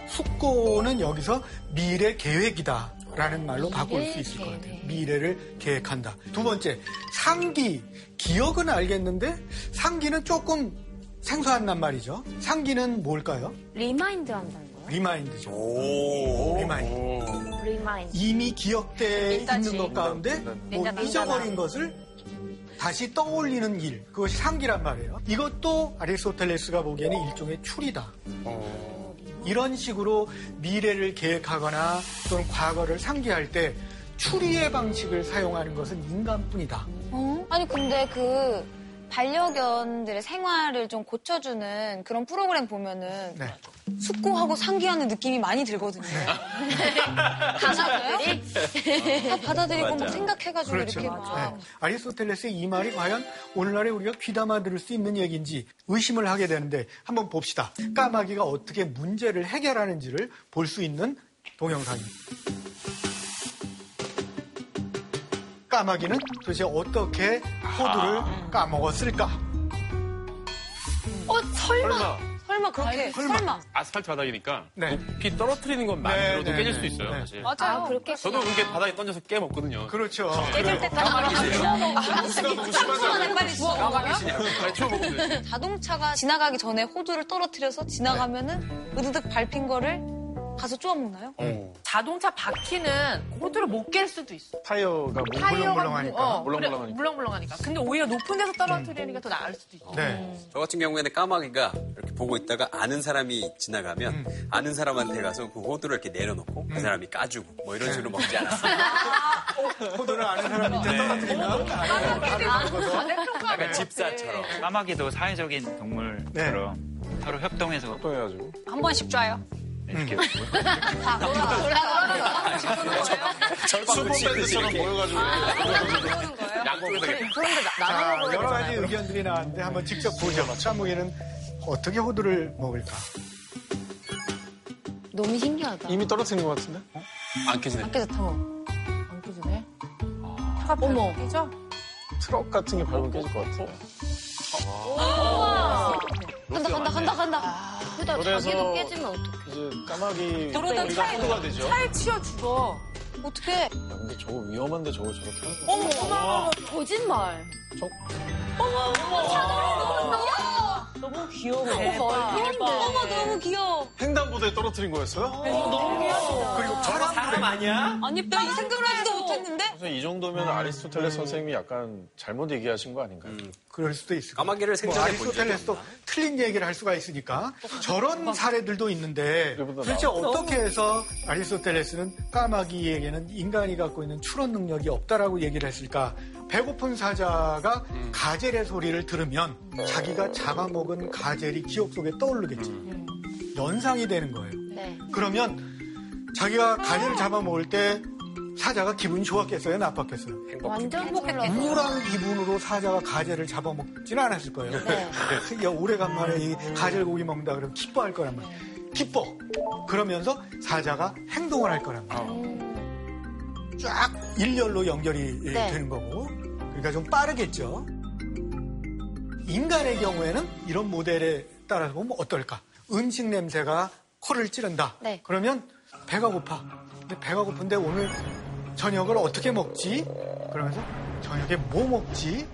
숙고는 여기서 미래 계획이다. 라는 말로 바꿀 수 있을 것 같아요. 미래를 계획한다. 두 번째, 상기. 기억은 알겠는데 상기는 조금 생소한 말이죠. 상기는 뭘까요? remind 한다는 거예요? remind죠. remind. remind. 이미 기억돼. 있는 것 가운데 뭐 낸다, 잊어버린 낸다. 것을 다시 떠올리는 일. 그것이 상기란 말이에요. 이것도 아리스토텔레스가 보기에는 일종의 추리다. 이런 식으로 미래를 계획하거나 또는 과거를 상기할 때 추리의 방식을 사용하는 것은 인간뿐이다. 어? 아니 근데 그 반려견들의 생활을 좀 고쳐주는 그런 프로그램 보면은 네. 숙고하고 상기하는 느낌이 많이 들거든요. [laughs] 강아지들이 다 받아들이고 막. 생각해가지고 그렇죠. 이렇게 막. 네. 아리스토텔레스의 이 말이 과연 오늘날에 우리가 귀담아 들을 수 있는 얘기인지 의심을 하게 되는데 한번 봅시다. 까마귀가 어떻게 문제를 해결하는지를 볼 수 있는 동영상입니다. 까마귀는 도대체 어떻게 호두를 까먹었을까? 어 설마 설마 그렇게 설마, 아스팔트 바닥이니까 네. 높이 떨어뜨리는 것만으로도 네, 네, 깨질 네. 수 있어요, 네. 사실. 맞아요. 아, 그렇게 저도 그렇게 바닥에 던져서 깨 먹거든요. 그렇죠. 깨질 때까지 주워 빨리 치워 먹거든요. 자동차가 지나가기 전에 호두를 떨어뜨려서 지나가면은 으드득 밟힌 거를 가서 쪼아 먹나요? 자동차 바퀴는 호두를 못 깰 수도 있어. 타이어가 뭐 타이어가 물렁물렁하니까. 어, 그래, 물렁물렁하니까. 근데 오히려 높은 데서 떨어뜨리는 게 더 나을 수도 있어. 네. 저 같은 경우에는 까마귀가 이렇게 보고 있다가 아는 사람이 지나가면 아는 사람한테 가서 그 호두를 이렇게 내려놓고 그 사람이 까주고 뭐 이런 식으로 먹지 [laughs] 않았어요. 호두를 아는 사람이 이제 떨어뜨리면 약간 집사처럼. 까마귀도 사회적인 동물처럼 서로 협동해서 협동해가지고 한 번씩 쪄요. 이렇게 모여가지고 여러 가지 의견들이 나왔는데 한번 직접 보죠. 까마귀는 어떻게 호두를 먹을까? 너무 신기하다. 이미 떨어뜨린 것 같은데? 안 깨지네. 안 깨졌다. 안 깨지네. 어머. 깨져? 트럭 같은 게 밟으면 깨질 것 같은데. 간다, 간다, 간다, 간다. 그러다 그래서 자기도 깨지면 어떡해. 이제 까마귀 그러다 차에, 한도가 되죠. 차에 치여 죽어. 어떻게? 야, 근데 저거 위험한데 저거 저렇게 하는 거. 어머, 어머, 어머, 거짓말. 너무 귀여워. 어머, 어머, 너무 귀여워. 횡단보도에 떨어뜨린 거였어요? 너무 귀여워. 그리고 저런 사람 아니야? 아니, 나 이 생각하지도 못했는데? 선생님, 이 정도면 아리스토텔레스 선생님이 약간 잘못 얘기하신 거 아닌가요? 그럴 수도 있을 거예요. 까마귀를 뭐 아리스토텔레스도? 틀린 얘기를 할 수가 있으니까 저런 사례들도 있는데 도대체. 어떻게 해서 아리스토텔레스는 까마귀에게는 인간이 갖고 있는 추론 능력이 없다라고 얘기를 했을까? 배고픈 사자가 가젤의 소리를 들으면 자기가 잡아먹은 가젤이 기억 속에 떠오르겠지. 연상이 되는 거예요. 네. 그러면 자기가 가젤을 잡아먹을 때 사자가 기분이 좋았겠어요? 나빴겠어요? 완전 행복했겠 우울한 기분으로 사자가 가재를 잡아먹지는 않았을 거예요. 네. [laughs] 야, 오래간만에 이 가젤 고기 먹는다 그러면 기뻐할 거란 말이에요. 기뻐. 그러면서 사자가 행동을 할 거란 말이에요. 쫙 일렬로 연결이 네. 되는 거고. 그러니까 좀 빠르겠죠. 인간의 경우에는 이런 모델에 따라서 보면 어떨까? 음식 냄새가 코를 찌른다. 네. 그러면 배가 고파. 근데 배가 고픈데 오늘 저녁을 어떻게 먹지? 그러면서 저녁에 뭐 먹지?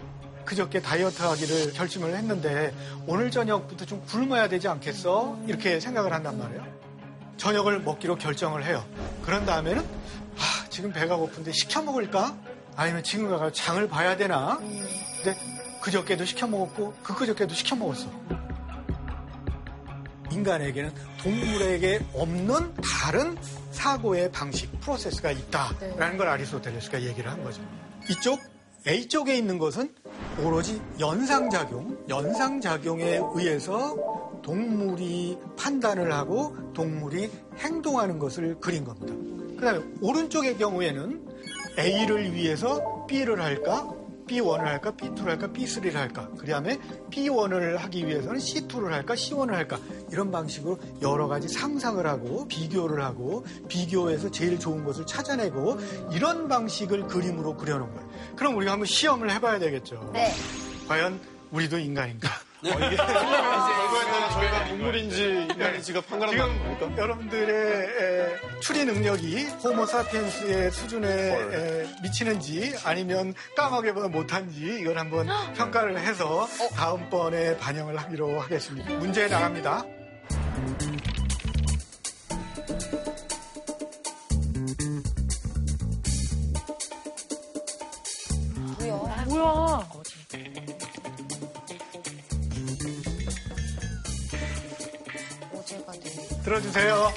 그저께 다이어트 하기를 결심을 했는데 오늘 저녁부터 좀 굶어야 되지 않겠어? 이렇게 생각을 한단 말이에요. 저녁을 먹기로 결정을 해요. 그런 다음에는 아, 지금 배가 고픈데 시켜 먹을까? 아니면 지금 가서 장을 봐야 되나? 근데 그저께도 시켜 먹었고 그 그저께도 시켜 먹었어. 인간에게는 동물에게 없는 다른 사고의 방식, 프로세스가 있다라는 걸 아리스토텔레스가 얘기를 한 거죠. 이쪽 A쪽에 있는 것은 오로지 연상작용, 연상작용에 의해서 동물이 판단을 하고 동물이 행동하는 것을 그린 겁니다. 그 다음에 오른쪽의 경우에는 A를 위해서 B를 할까? B1을 할까? B2를 할까? B3를 할까? 그 다음에 B1을 하기 위해서는 C2를 할까? C1을 할까? 이런 방식으로 여러 가지 상상을 하고 비교를 하고 비교해서 제일 좋은 것을 찾아내고 이런 방식을 그림으로 그려놓은 거예요. 그럼 우리가 한번 시험을 해봐야 되겠죠. 네. 과연 우리도 인간인가? 어, 이게 [laughs] 결과에는 저희가 동물인지 인간인지가 판가름 나는 겁니까? 여러분들의 에, 추리 능력이 호모사피엔스의 수준에 에, 미치는지 아니면 까마귀보다 못한지 이걸 한번 [gasps] 평가를 해서 다음번에 반영을 하기로 하겠습니다. 문제 나갑니다. 주세요.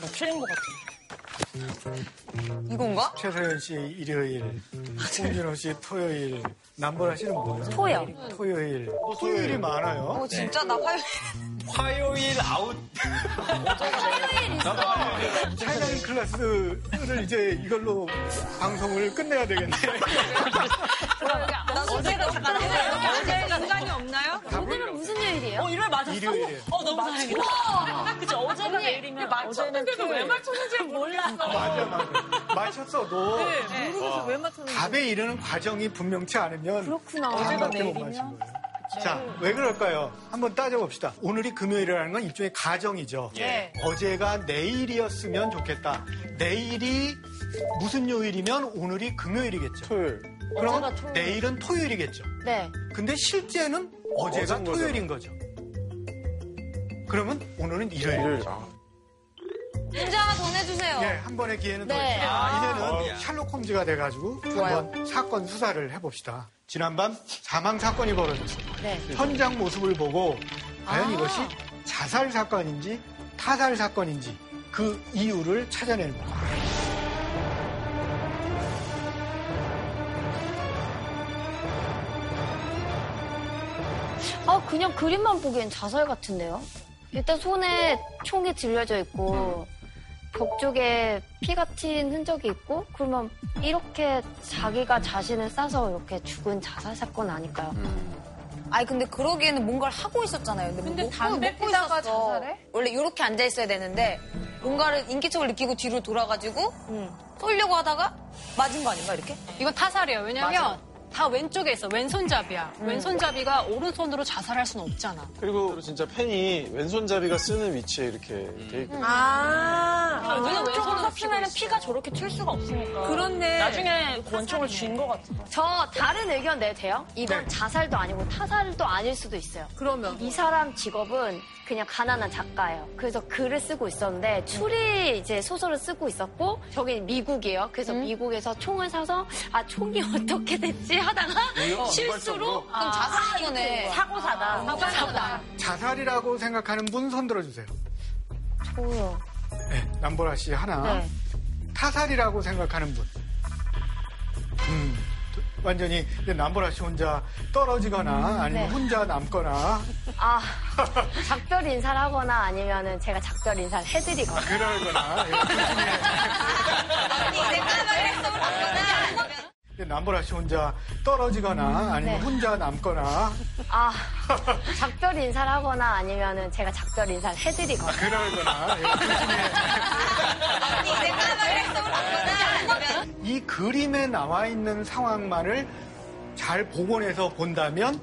나 틀린 것 같아. 이건가? 최소연 씨 일요일, 홍진호 씨 토요일, 남보라 씨는 뭐예요? 토요. 토요일. 토요일이 많아요. 어, 진짜? 나 화요일. [laughs] 화요일 아웃. [laughs] 차이나는 클라스를 이제 이걸로 방송을 끝내야 되겠네. [laughs] 나 어제가 잠깐 어제 인간이 없나요? 오늘은 무슨 요일이에요? 어, 일요일 맞았어? 일요일이에요. 어, 너무 다행이다. [laughs] 그치, 어제가 내일이면 어제는 맞췄는데도 왜 토요일. 맞췄는지 [laughs] 몰랐어. 맞아, 맞아. 맞췄어도 모르겠어. 왜 맞췄는지. 답에 이르는 과정이 분명치 않으면 그렇구나. 답밖에 못 맞힌 거예요. 자, 왜 그럴까요? 한번 따져봅시다. 오늘이 금요일이라는 건 일종의 가정이죠. 예. 어제가 내일이었으면 좋겠다. 내일이 무슨 요일이면 오늘이 금요일이겠죠. 토요일. 그럼 토요일. 내일은 토요일이겠죠. 네. 근데 실제는 어제가 토요일인 거죠. 그러면 오늘은 일요일. 일요일. 아, 문제 하나 더 내주세요. 예, 한 번의 기회는 더 네. 있습니다. 아, 이제는 샬록 홈즈가 돼가지고 좋아요. 한번 사건 수사를 해봅시다. 지난밤 사망 사건이 벌어졌습니다. 네. 현장 모습을 보고 과연 아. 이것이 자살 사건인지 타살 사건인지 그 이유를 찾아내는 겁니다. 아, 그냥 그림만 보기엔 자살 같은데요? 일단 손에 총이 들려져 있고, 벽 쪽에 피 같은 흔적이 있고, 그러면 이렇게 자기가 자신을 싸서 이렇게 죽은 자살 사건 아닐까요? 아니 근데 그러기에는 뭔가를 하고 있었잖아요. 근데, 근데 뭐 담배 먹고 피다가 있었어. 자살해? 원래 이렇게 앉아 있어야 되는데 뭔가를 인기척을 느끼고 뒤로 돌아가지고 쏠려고 하다가 맞은 거 아닌가 이렇게? 이건 타살이에요. 왜냐면 다 왼쪽에 있어. 왼손잡이야. 왼손잡이가 오른손으로 자살할 수는 없잖아. 그리고 진짜 펜이 왼손잡이가 쓰는 위치에 이렇게 돼 있고. 아, 우리는 왼쪽으로 왼손으로 섰으면 피가 저렇게 튈 수가 없으니까. 그렇네. 나중에 권총을 쥔 것 같아. 저 다른 의견 내도 돼요? 이건 자살도 아니고 타살도 아닐 수도 있어요. 그러면 이 사람 직업은 그냥 가난한 작가예요. 그래서 글을 쓰고 있었는데 추리 이제 소설을 쓰고 있었고 저기 미국이에요. 그래서 미국에서 총을 사서 아 총이 어떻게 됐지 하다가 실수로 그럼 자살인 거네. 사고 사다. 사고 사다. 자살이라고 생각하는 분 손 들어주세요. 저요. 네, 남보라 씨 하나. 네. 타살이라고 생각하는 분. 음, 완전히 남보라 씨 혼자 떨어지거나 아니면 네. 혼자 남거나 아 작별 인사를 하거나 아니면은 제가 작별 인사를 해드리거나. 그러거나 [laughs] 이제 남보라 씨 혼자 떨어지거나 아니면 네. 혼자 남거나 아 [laughs] 작별 인사를 하거나 아니면은 제가 작별 인사를 해드리거나. 그러거나 이 그림에 나와 있는 상황만을 잘 복원해서 본다면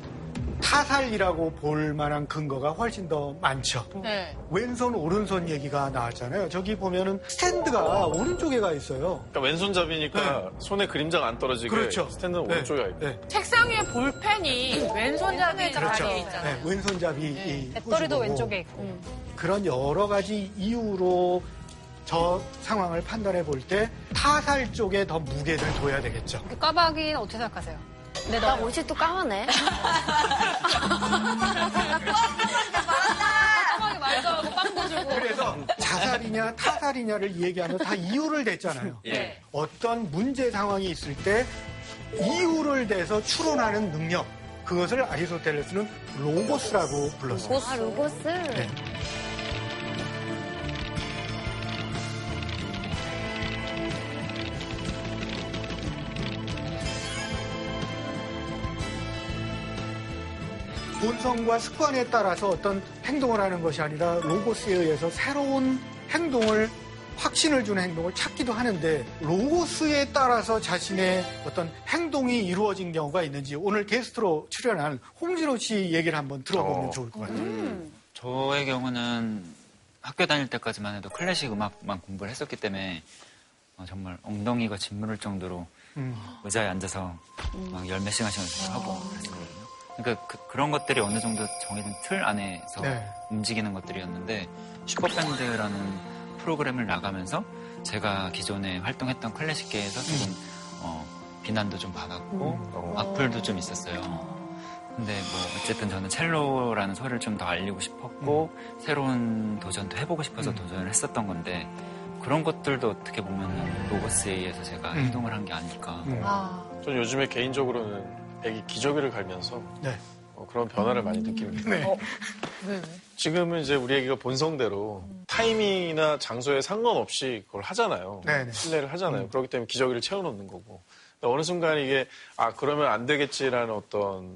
타살이라고 볼 만한 근거가 훨씬 더 많죠. 네. 왼손 오른손 얘기가 나왔잖아요. 저기 보면은 스탠드가 오른쪽에 가 있어요. 그러니까 왼손잡이니까 손에 그림자가 안 떨어지게 그렇죠. 스탠드는 네. 오른쪽에 있고. 네. 책상 위에 볼펜이 왼손잡이 그렇죠. 자리에 있잖아요. 네, 왼손잡이 이 배터리도 왼쪽에 있고. 그런 여러 가지 이유로 저 상황을 판단해 볼 때 타살 쪽에 더 무게를 둬야 되겠죠. 그 까마귀는 어떻게 생각하세요? 근데 나 옷이 또 까마네. 까마귀 말도 하고 빵도 주고. 그래서 자살이냐 타살이냐를 얘기하면 다 이유를 댔잖아요. 예. 어떤 문제 상황이 있을 때 이유를 대서 추론하는 능력 그것을 아리스토텔레스는 로고스라고 불렀어요. 아 로고스. 네. 본성과 습관에 따라서 어떤 행동을 하는 것이 아니라 로고스에 의해서 새로운 행동을 확신을 주는 행동을 찾기도 하는데 로고스에 따라서 자신의 어떤 행동이 이루어진 경우가 있는지 오늘 게스트로 출연한 홍진호 씨 얘기를 한번 들어보면 어. 좋을 것 같아요. 저의 경우는 학교 다닐 때까지만 해도 클래식 음악만 공부를 했었기 때문에 어, 정말 엉덩이가 짓무를 정도로 음. 의자에 앉아서 막 열 몇 시간씩 연습을 하고 그랬었거든요. 그러니까 그, 런 것들이 어느 정도 정해진 틀 안에서 네. 움직이는 것들이었는데 슈퍼밴드라는 프로그램을 나가면서 제가 기존에 활동했던 클래식계에서 조금 어, 비난도 좀 받았고 악플도 좀 있었어요. 근데 뭐 어쨌든 저는 첼로라는 소리를 좀 더 알리고 싶었고 새로운 도전도 해보고 싶어서 음. 도전을 했었던 건데 그런 것들도 어떻게 보면 로고스에 의해서 제가 음. 행동을 한 게 아닐까. 음. 전 요즘에 개인적으로는 애기 기저귀를 갈면서 네. 어, 그런 변화를 많이 느끼는 게 네. 왜, 왜? 지금은 이제 우리 애기가 본성대로 타이밍이나 장소에 상관없이 그걸 하잖아요. 네네. 신뢰를 하잖아요. 음. 그렇기 때문에 기저귀를 채워놓는 거고. 어느 순간 이게 아 그러면 안 되겠지라는 어떤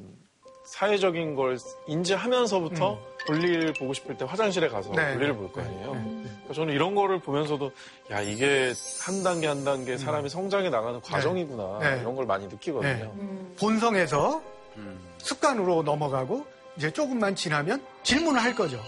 사회적인 걸 인지하면서부터 볼일 보고 싶을 때 화장실에 가서 음. 네. 볼일을 볼 거 아니에요. 네. 그러니까 저는 이런 거를 보면서도 야 이게 한 단계 한 단계 사람이 성장해 나가는 과정이구나 음. 네. 이런 걸 많이 느끼거든요. 본성에서 음. 습관으로 넘어가고 이제 조금만 지나면 질문을 할 거죠.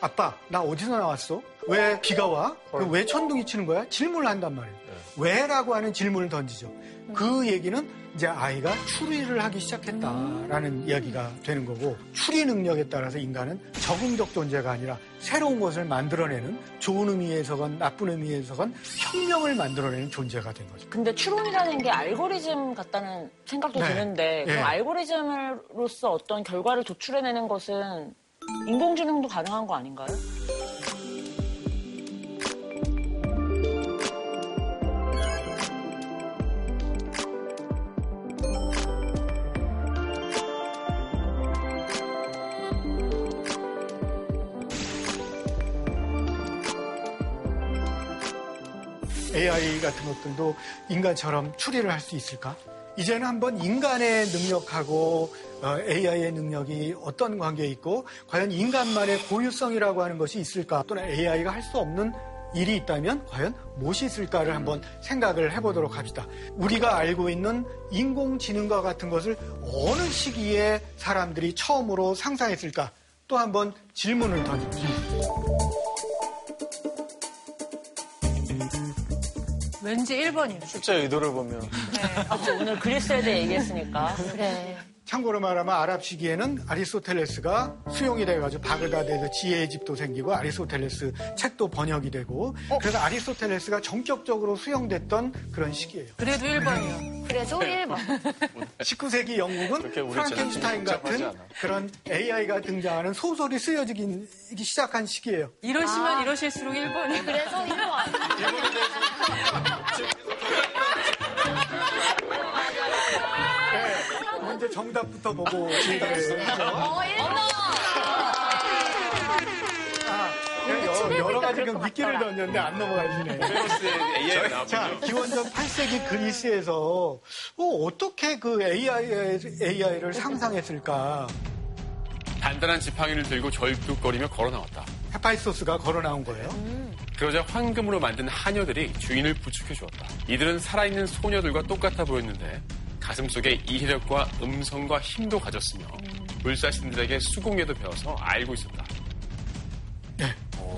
아빠, 나 어디서 나왔어? 왜 비가 와? 그왜 천둥이 치는 거야? 질문을 한단 말이에요. 왜라고 하는 질문을 던지죠. 그 얘기는 이제 아이가 추리를 하기 시작했다라는 이야기가 되는 거고 추리 능력에 따라서 인간은 적응적 존재가 아니라 새로운 것을 만들어내는 좋은 의미에서건 나쁜 의미에서건 혁명을 만들어내는 존재가 된 거죠. 근데 추론이라는 게 알고리즘 같다는 생각도 네. 드는데 네. 그럼 알고리즘으로서 어떤 결과를 도출해내는 것은 인공지능도 가능한 거 아닌가요? AI 같은 것들도 인간처럼 추리를 할 수 있을까? 이제는 한번 인간의 능력하고 어, AI의 능력이 어떤 관계에 있고 과연 인간만의 고유성이라고 하는 것이 있을까? 또는 AI가 할 수 없는 일이 있다면 과연 무엇이 있을까를 한번 생각을 해보도록 합시다. 우리가 알고 있는 인공지능과 같은 것을 어느 시기에 사람들이 처음으로 상상했을까? 또 한번 질문을 던집니다. 왠지 1번이요. 실제 의도를 보면 아, 오늘 그리스에 대해 얘기했으니까. 그래. 참고로 말하면 아랍 시기에는 아리스토텔레스가 수용이 돼가지고 바그다드에서 지혜의 집도 생기고 아리스토텔레스 책도 번역이 되고 그래서 아리스토텔레스가 전격적으로 수용됐던 그런 시기예요. 그래도 1번이요. 그래도 1번. 19세기 [laughs] 영국은 프랑켄슈타인 같은. 그런 AI가 등장하는 소설이 쓰여지기 시작한 시기예요. 이러시면 이러실수록 1번이요. 그래서 1번. [laughs] 먼저 정답부터 보고 진단을 해요. 어, 1번. 아, 여러, 여러 가지 그 미끼를 던졌는데 안 넘어가시네. AI가 나왔군요. 자, 기원전 8세기 그리스에서 어, 떻게그 AI, AI를 상상했을까? 단단한 지팡이를 들고 절뚝거리며 걸어 나왔다. 헤파이소스가 걸어 나온 거예요. 그러자 황금으로 만든 하녀들이 주인을 부축해 주었다. 이들은 살아있는 소녀들과 똑같아 보였는데 가슴 속에 이해력과 음성과 힘도 가졌으며 불사신들에게 수공예도 배워서 알고 있었다. 네.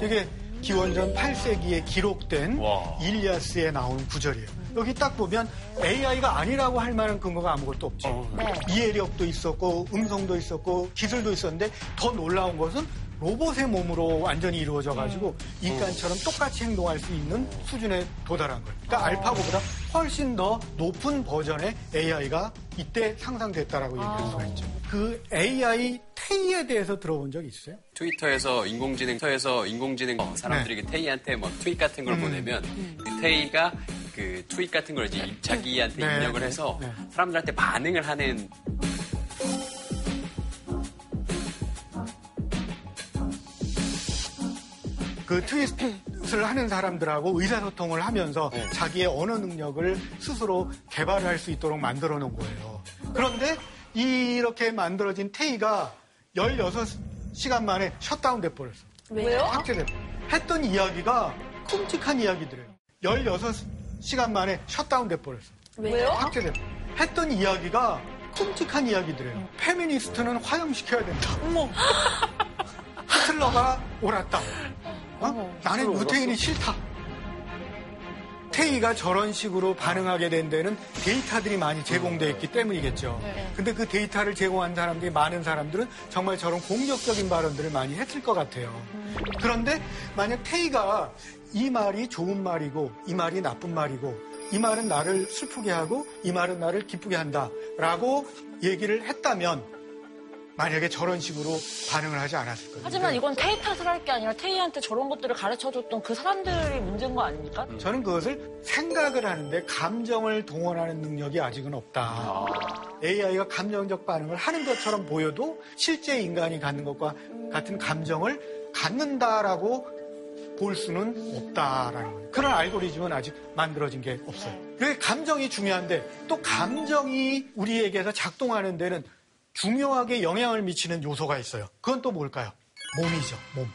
이게 기원전 8세기에 기록된 와. 일리아스에 나온 구절이에요. 여기 딱 보면 AI가 아니라고 할 만한 근거가 아무것도 없죠. 어, 네. 이해력도 있었고 음성도 있었고 기술도 있었는데 더 놀라운 것은 로봇의 몸으로 완전히 이루어져 가지고 인간처럼 똑같이 행동할 수 있는 수준에 도달한 거예요. 그러니까 알파고보다 훨씬 더 높은 버전의 AI가 이때 상상됐다라고 얘기할 수가 있죠. 그 AI 테이에 대해서 들어본 적 있어요? 트위터에서 인공지능, 트위터에서 인공지능 어, 사람들이 그 테이한테 뭐 트윗 같은 걸 네. 음. 보내면 그 테이가 그 트윗 같은 걸 이제 자기한테 네. 입력을 해서 네. 사람들한테 반응을 하는 그 tweet을 하는 사람들하고 의사소통을 하면서 네. 자기의 언어 능력을 스스로 개발할 수 있도록 만들어 놓은 거예요. 그런데 이렇게 만들어진 테이가 16시간 만에 셧다운 돼 버렸어. 왜요? 삭제돼. 했던 이야기가 끔찍한 이야기들이에요. 16시간 만에 셧다운 돼 버렸어. 왜요? 삭제돼. 했던 이야기가 끔찍한 이야기들이에요. 페미니스트는 화형시켜야 된다. 히틀러가 옳았다. 어? 나는 유태인이 싫다. 테이가 저런 식으로 반응하게 된 데는 데이터들이 많이 제공되어 있기 때문이겠죠. 근데 그 데이터를 제공한 사람들이 많은 사람들은 정말 저런 공격적인 발언들을 많이 했을 것 같아요. 그런데 만약 테이가 이 말이 좋은 말이고 이 말이 나쁜 말이고 이 말은 나를 슬프게 하고 이 말은 나를 기쁘게 한다라고 얘기를 했다면 만약에 저런 식으로 반응을 하지 않았을 거예요. 하지만 이건 테이 탓을 할 게 아니라 테이한테 저런 것들을 가르쳐줬던 그 사람들이 문제인 거 아닙니까? 저는 그것을 생각을 하는데 감정을 동원하는 능력이 아직은 없다. AI가 감정적 반응을 하는 것처럼 보여도 실제 인간이 갖는 것과 같은 감정을 갖는다라고 볼 수는 없다라는 거예요. 그런 알고리즘은 아직 만들어진 게 없어요. 그게 감정이 중요한데 또 감정이 우리에게서 작동하는 데는 중요하게 영향을 미치는 요소가 있어요. 그건 또 뭘까요? 몸이죠, 몸.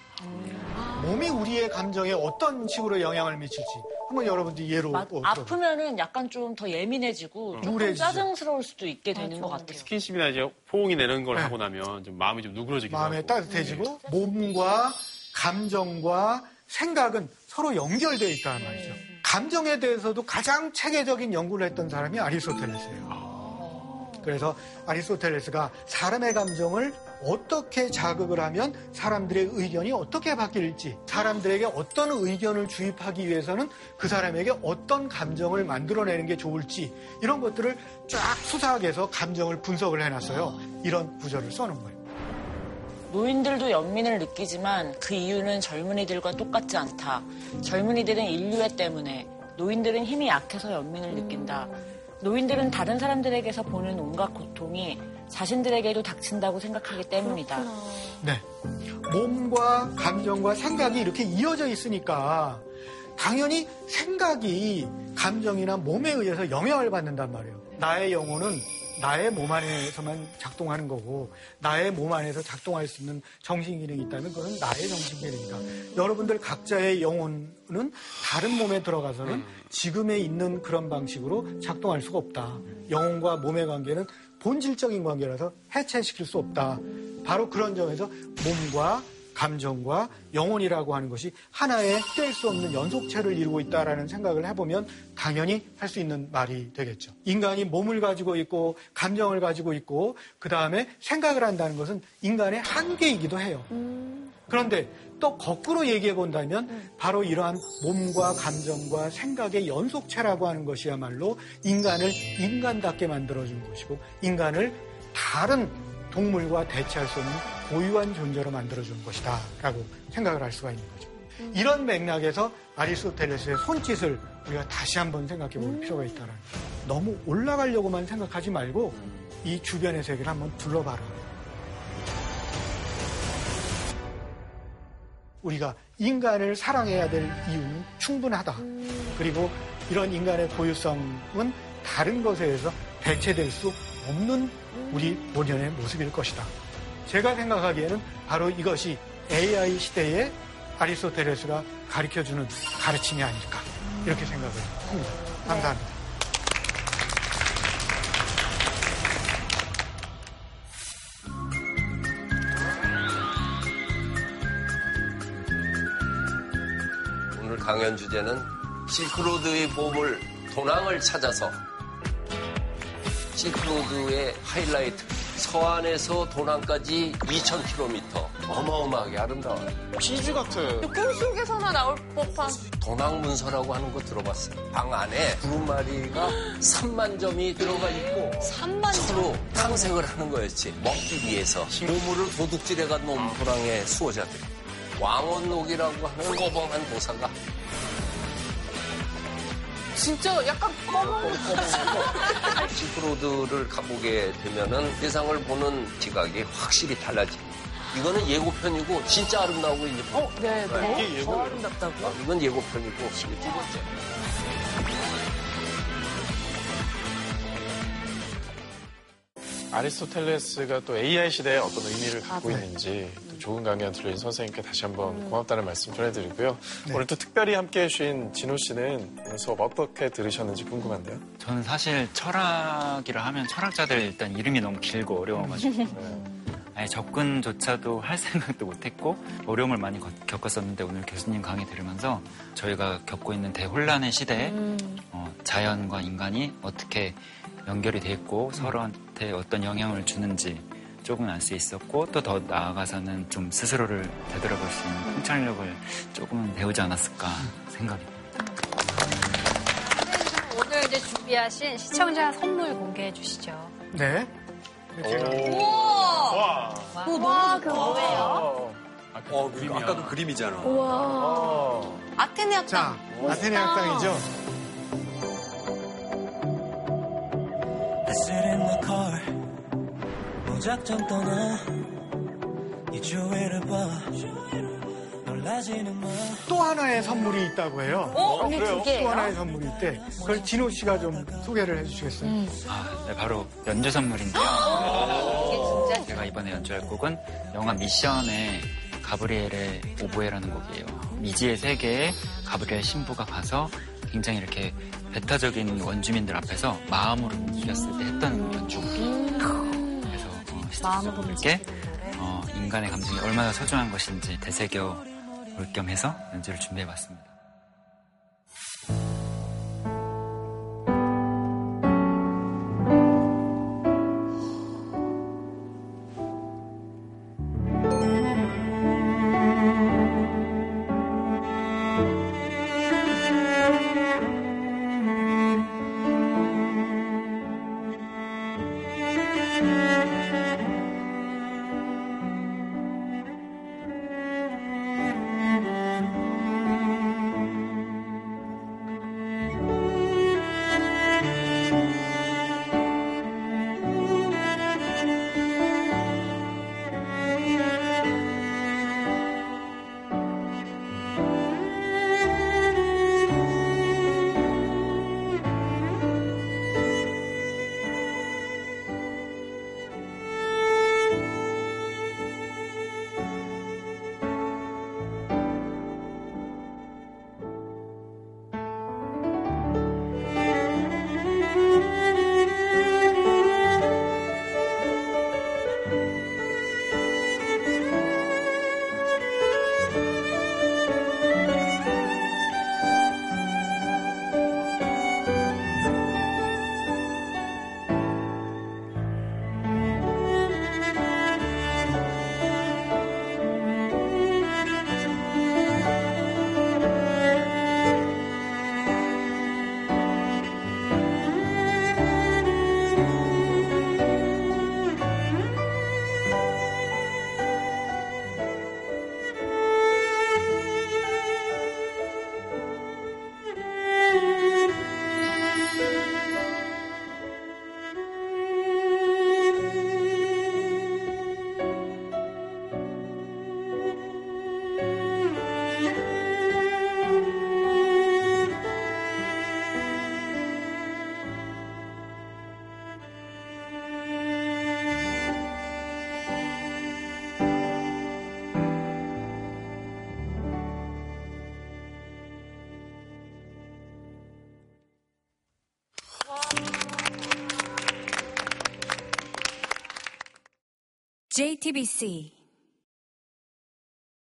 몸이 우리의 감정에 어떤 식으로 영향을 미칠지 한번 여러분들이 예로 마- 어, 아프면은 약간 좀 더 예민해지고 조금 우울해지죠. 짜증스러울 수도 있게 되는 것 같아요. 스킨십이나 이제 포옹이 내는 걸 네. 하고 나면 좀 마음이 좀 누그러지기도 마음에 하고. 따뜻해지고 몸과 감정과 생각은 서로 연결되어 있다는 말이죠. 감정에 대해서도 가장 체계적인 연구를 했던 사람이 아리스토텔레스예요. 그래서 아리스토텔레스가 사람의 감정을 어떻게 자극을 하면 사람들의 의견이 어떻게 바뀔지, 사람들에게 어떤 의견을 주입하기 위해서는 그 사람에게 어떤 감정을 만들어내는 게 좋을지, 이런 것들을 쫙 수사하게 해서 감정을 분석을 해놨어요. 이런 구절을 써놓은 거예요. 노인들도 연민을 느끼지만 그 이유는 젊은이들과 똑같지 않다. 젊은이들은 인류애 때문에, 노인들은 힘이 약해서 연민을 느낀다. 노인들은 다른 사람들에게서 보는 온갖 고통이 자신들에게도 닥친다고 생각하기 때문이다. 네. 몸과 감정과 생각이 이렇게 이어져 있으니까 당연히 생각이 감정이나 몸에 의해서 영향을 받는단 말이에요. 나의 영혼은 나의 몸 안에서만 작동하는 거고 나의 몸 안에서 작동할 수 있는 정신 기능이 있다면 그건 나의 정신 기능이다. 여러분들 각자의 영혼은 다른 몸에 들어가서는 지금에 있는 그런 방식으로 작동할 수가 없다. 영혼과 몸의 관계는 본질적인 관계라서 해체시킬 수 없다. 바로 그런 점에서 몸과 감정과 영혼이라고 하는 것이 하나의 뗄 수 없는 연속체를 이루고 있다라는 생각을 해보면 당연히 할 수 있는 말이 되겠죠. 인간이 몸을 가지고 있고 감정을 가지고 있고 그 다음에 생각을 한다는 것은 인간의 한계이기도 해요. 그런데 또 거꾸로 얘기해 본다면 바로 이러한 몸과 감정과 생각의 연속체라고 하는 것이야말로 인간을 인간답게 만들어준 것이고 인간을 다른 동물과 대체할 수 없는 고유한 존재로 만들어준 것이다 라고 생각을 할 수가 있는 거죠. 이런 맥락에서 아리스토텔레스의 손짓을 우리가 다시 한번 생각해 볼 필요가 있다는 너무 올라가려고만 생각하지 말고 이 주변의 세계를 한번 둘러봐라. 우리가 인간을 사랑해야 될 이유는 충분하다. 그리고 이런 인간의 고유성은 다른 것에 의해서 대체될 수 없는 우리 본연의 모습일 것이다. 제가 생각하기에는 바로 이것이 AI 시대에 아리스토텔레스가 가르쳐주는 가르침이 아닐까 이렇게 생각을 합니다. 감사합니다. 강연 주제는 실크로드의 보물 도낭을 찾아서 실크로드의 하이라이트 서안에서 도낭까지 2,000km 어마어마하게 아름다워요. 치즈 같아. 꿈속에서나 나올 법한. 도낭문서라고 하는 거 들어봤어요. 방 안에 구름마리가 3만 점이 들어가 있고 3만 서로 탐색을 하는 거였지. 먹기 위해서 보물을 도둑질해가 놓은 도낭의 수호자들. 왕원록이라고 하는 꼬봉한 도사가 진짜 약간 검은 [laughs] 실크로드를 가보게 되면은 세상을 보는 지각이 확실히 달라지. 이거는 예고편이고 진짜 아름다우고 이제 어, 네, 네. 이게 예고 아름답다고? 이건 예고편이고 두 번째. 아리스토텔레스가 또 AI 시대에 어떤 의미를 갖고 있는지 또 좋은 강연 들려준 선생님께 다시 한번 고맙다는 말씀 전해드리고요. 오늘 또 특별히 함께 해 주신 진호 씨는 오늘 수업 어떻게 들으셨는지 궁금한데요. 저는 사실 철학이라 하면 철학자들 일단 이름이 너무 길고 어려워가지고. [laughs] 아예 접근조차도 할 생각도 못했고 어려움을 많이 거- 겪었었는데 오늘 교수님 강의 들으면서 저희가 겪고 있는 대혼란의 시대에 어, 자연과 인간이 어떻게 연결이 돼 있고 서로한테 어떤 영향을 주는지 조금 알 수 있었고 또 더 나아가서는 좀 스스로를 되돌아볼 수 있는 통찰력을 조금은 배우지 않았을까 생각이 오늘 이제 준비하신 시청자 선물 공개해 주시죠. 네. 우와! 와, 그거 뭐예요? 어, 그, 아까 그 그림이잖아. 우와. 아테네 학당. 자, 아테네 학당이죠. Sit in the car 무작정 떠나 이 주위를 봐 놀라지는 마또 하나의 선물이 있다고 해요. 어? 언니 두 개예요? 또 하나의 선물이 있대. 그걸 진호 씨가 좀 소개를 해주시겠어요? 아, 네, 바로 연주 선물인데요. 제가 이번에 연주할 곡은 영화 미션의 가브리엘의 오보에라는 곡이에요. 미지의 세계에 가브리엘 신부가 가서 굉장히 이렇게 배타적인 원주민들 앞에서 마음으로 움직였을 때 했던 연주곡이에요. 그래서 어, 시청자분들께 어, 인간의 감정이 얼마나 소중한 것인지 되새겨 볼 겸해서 연주를 준비해봤습니다. 내 JTBC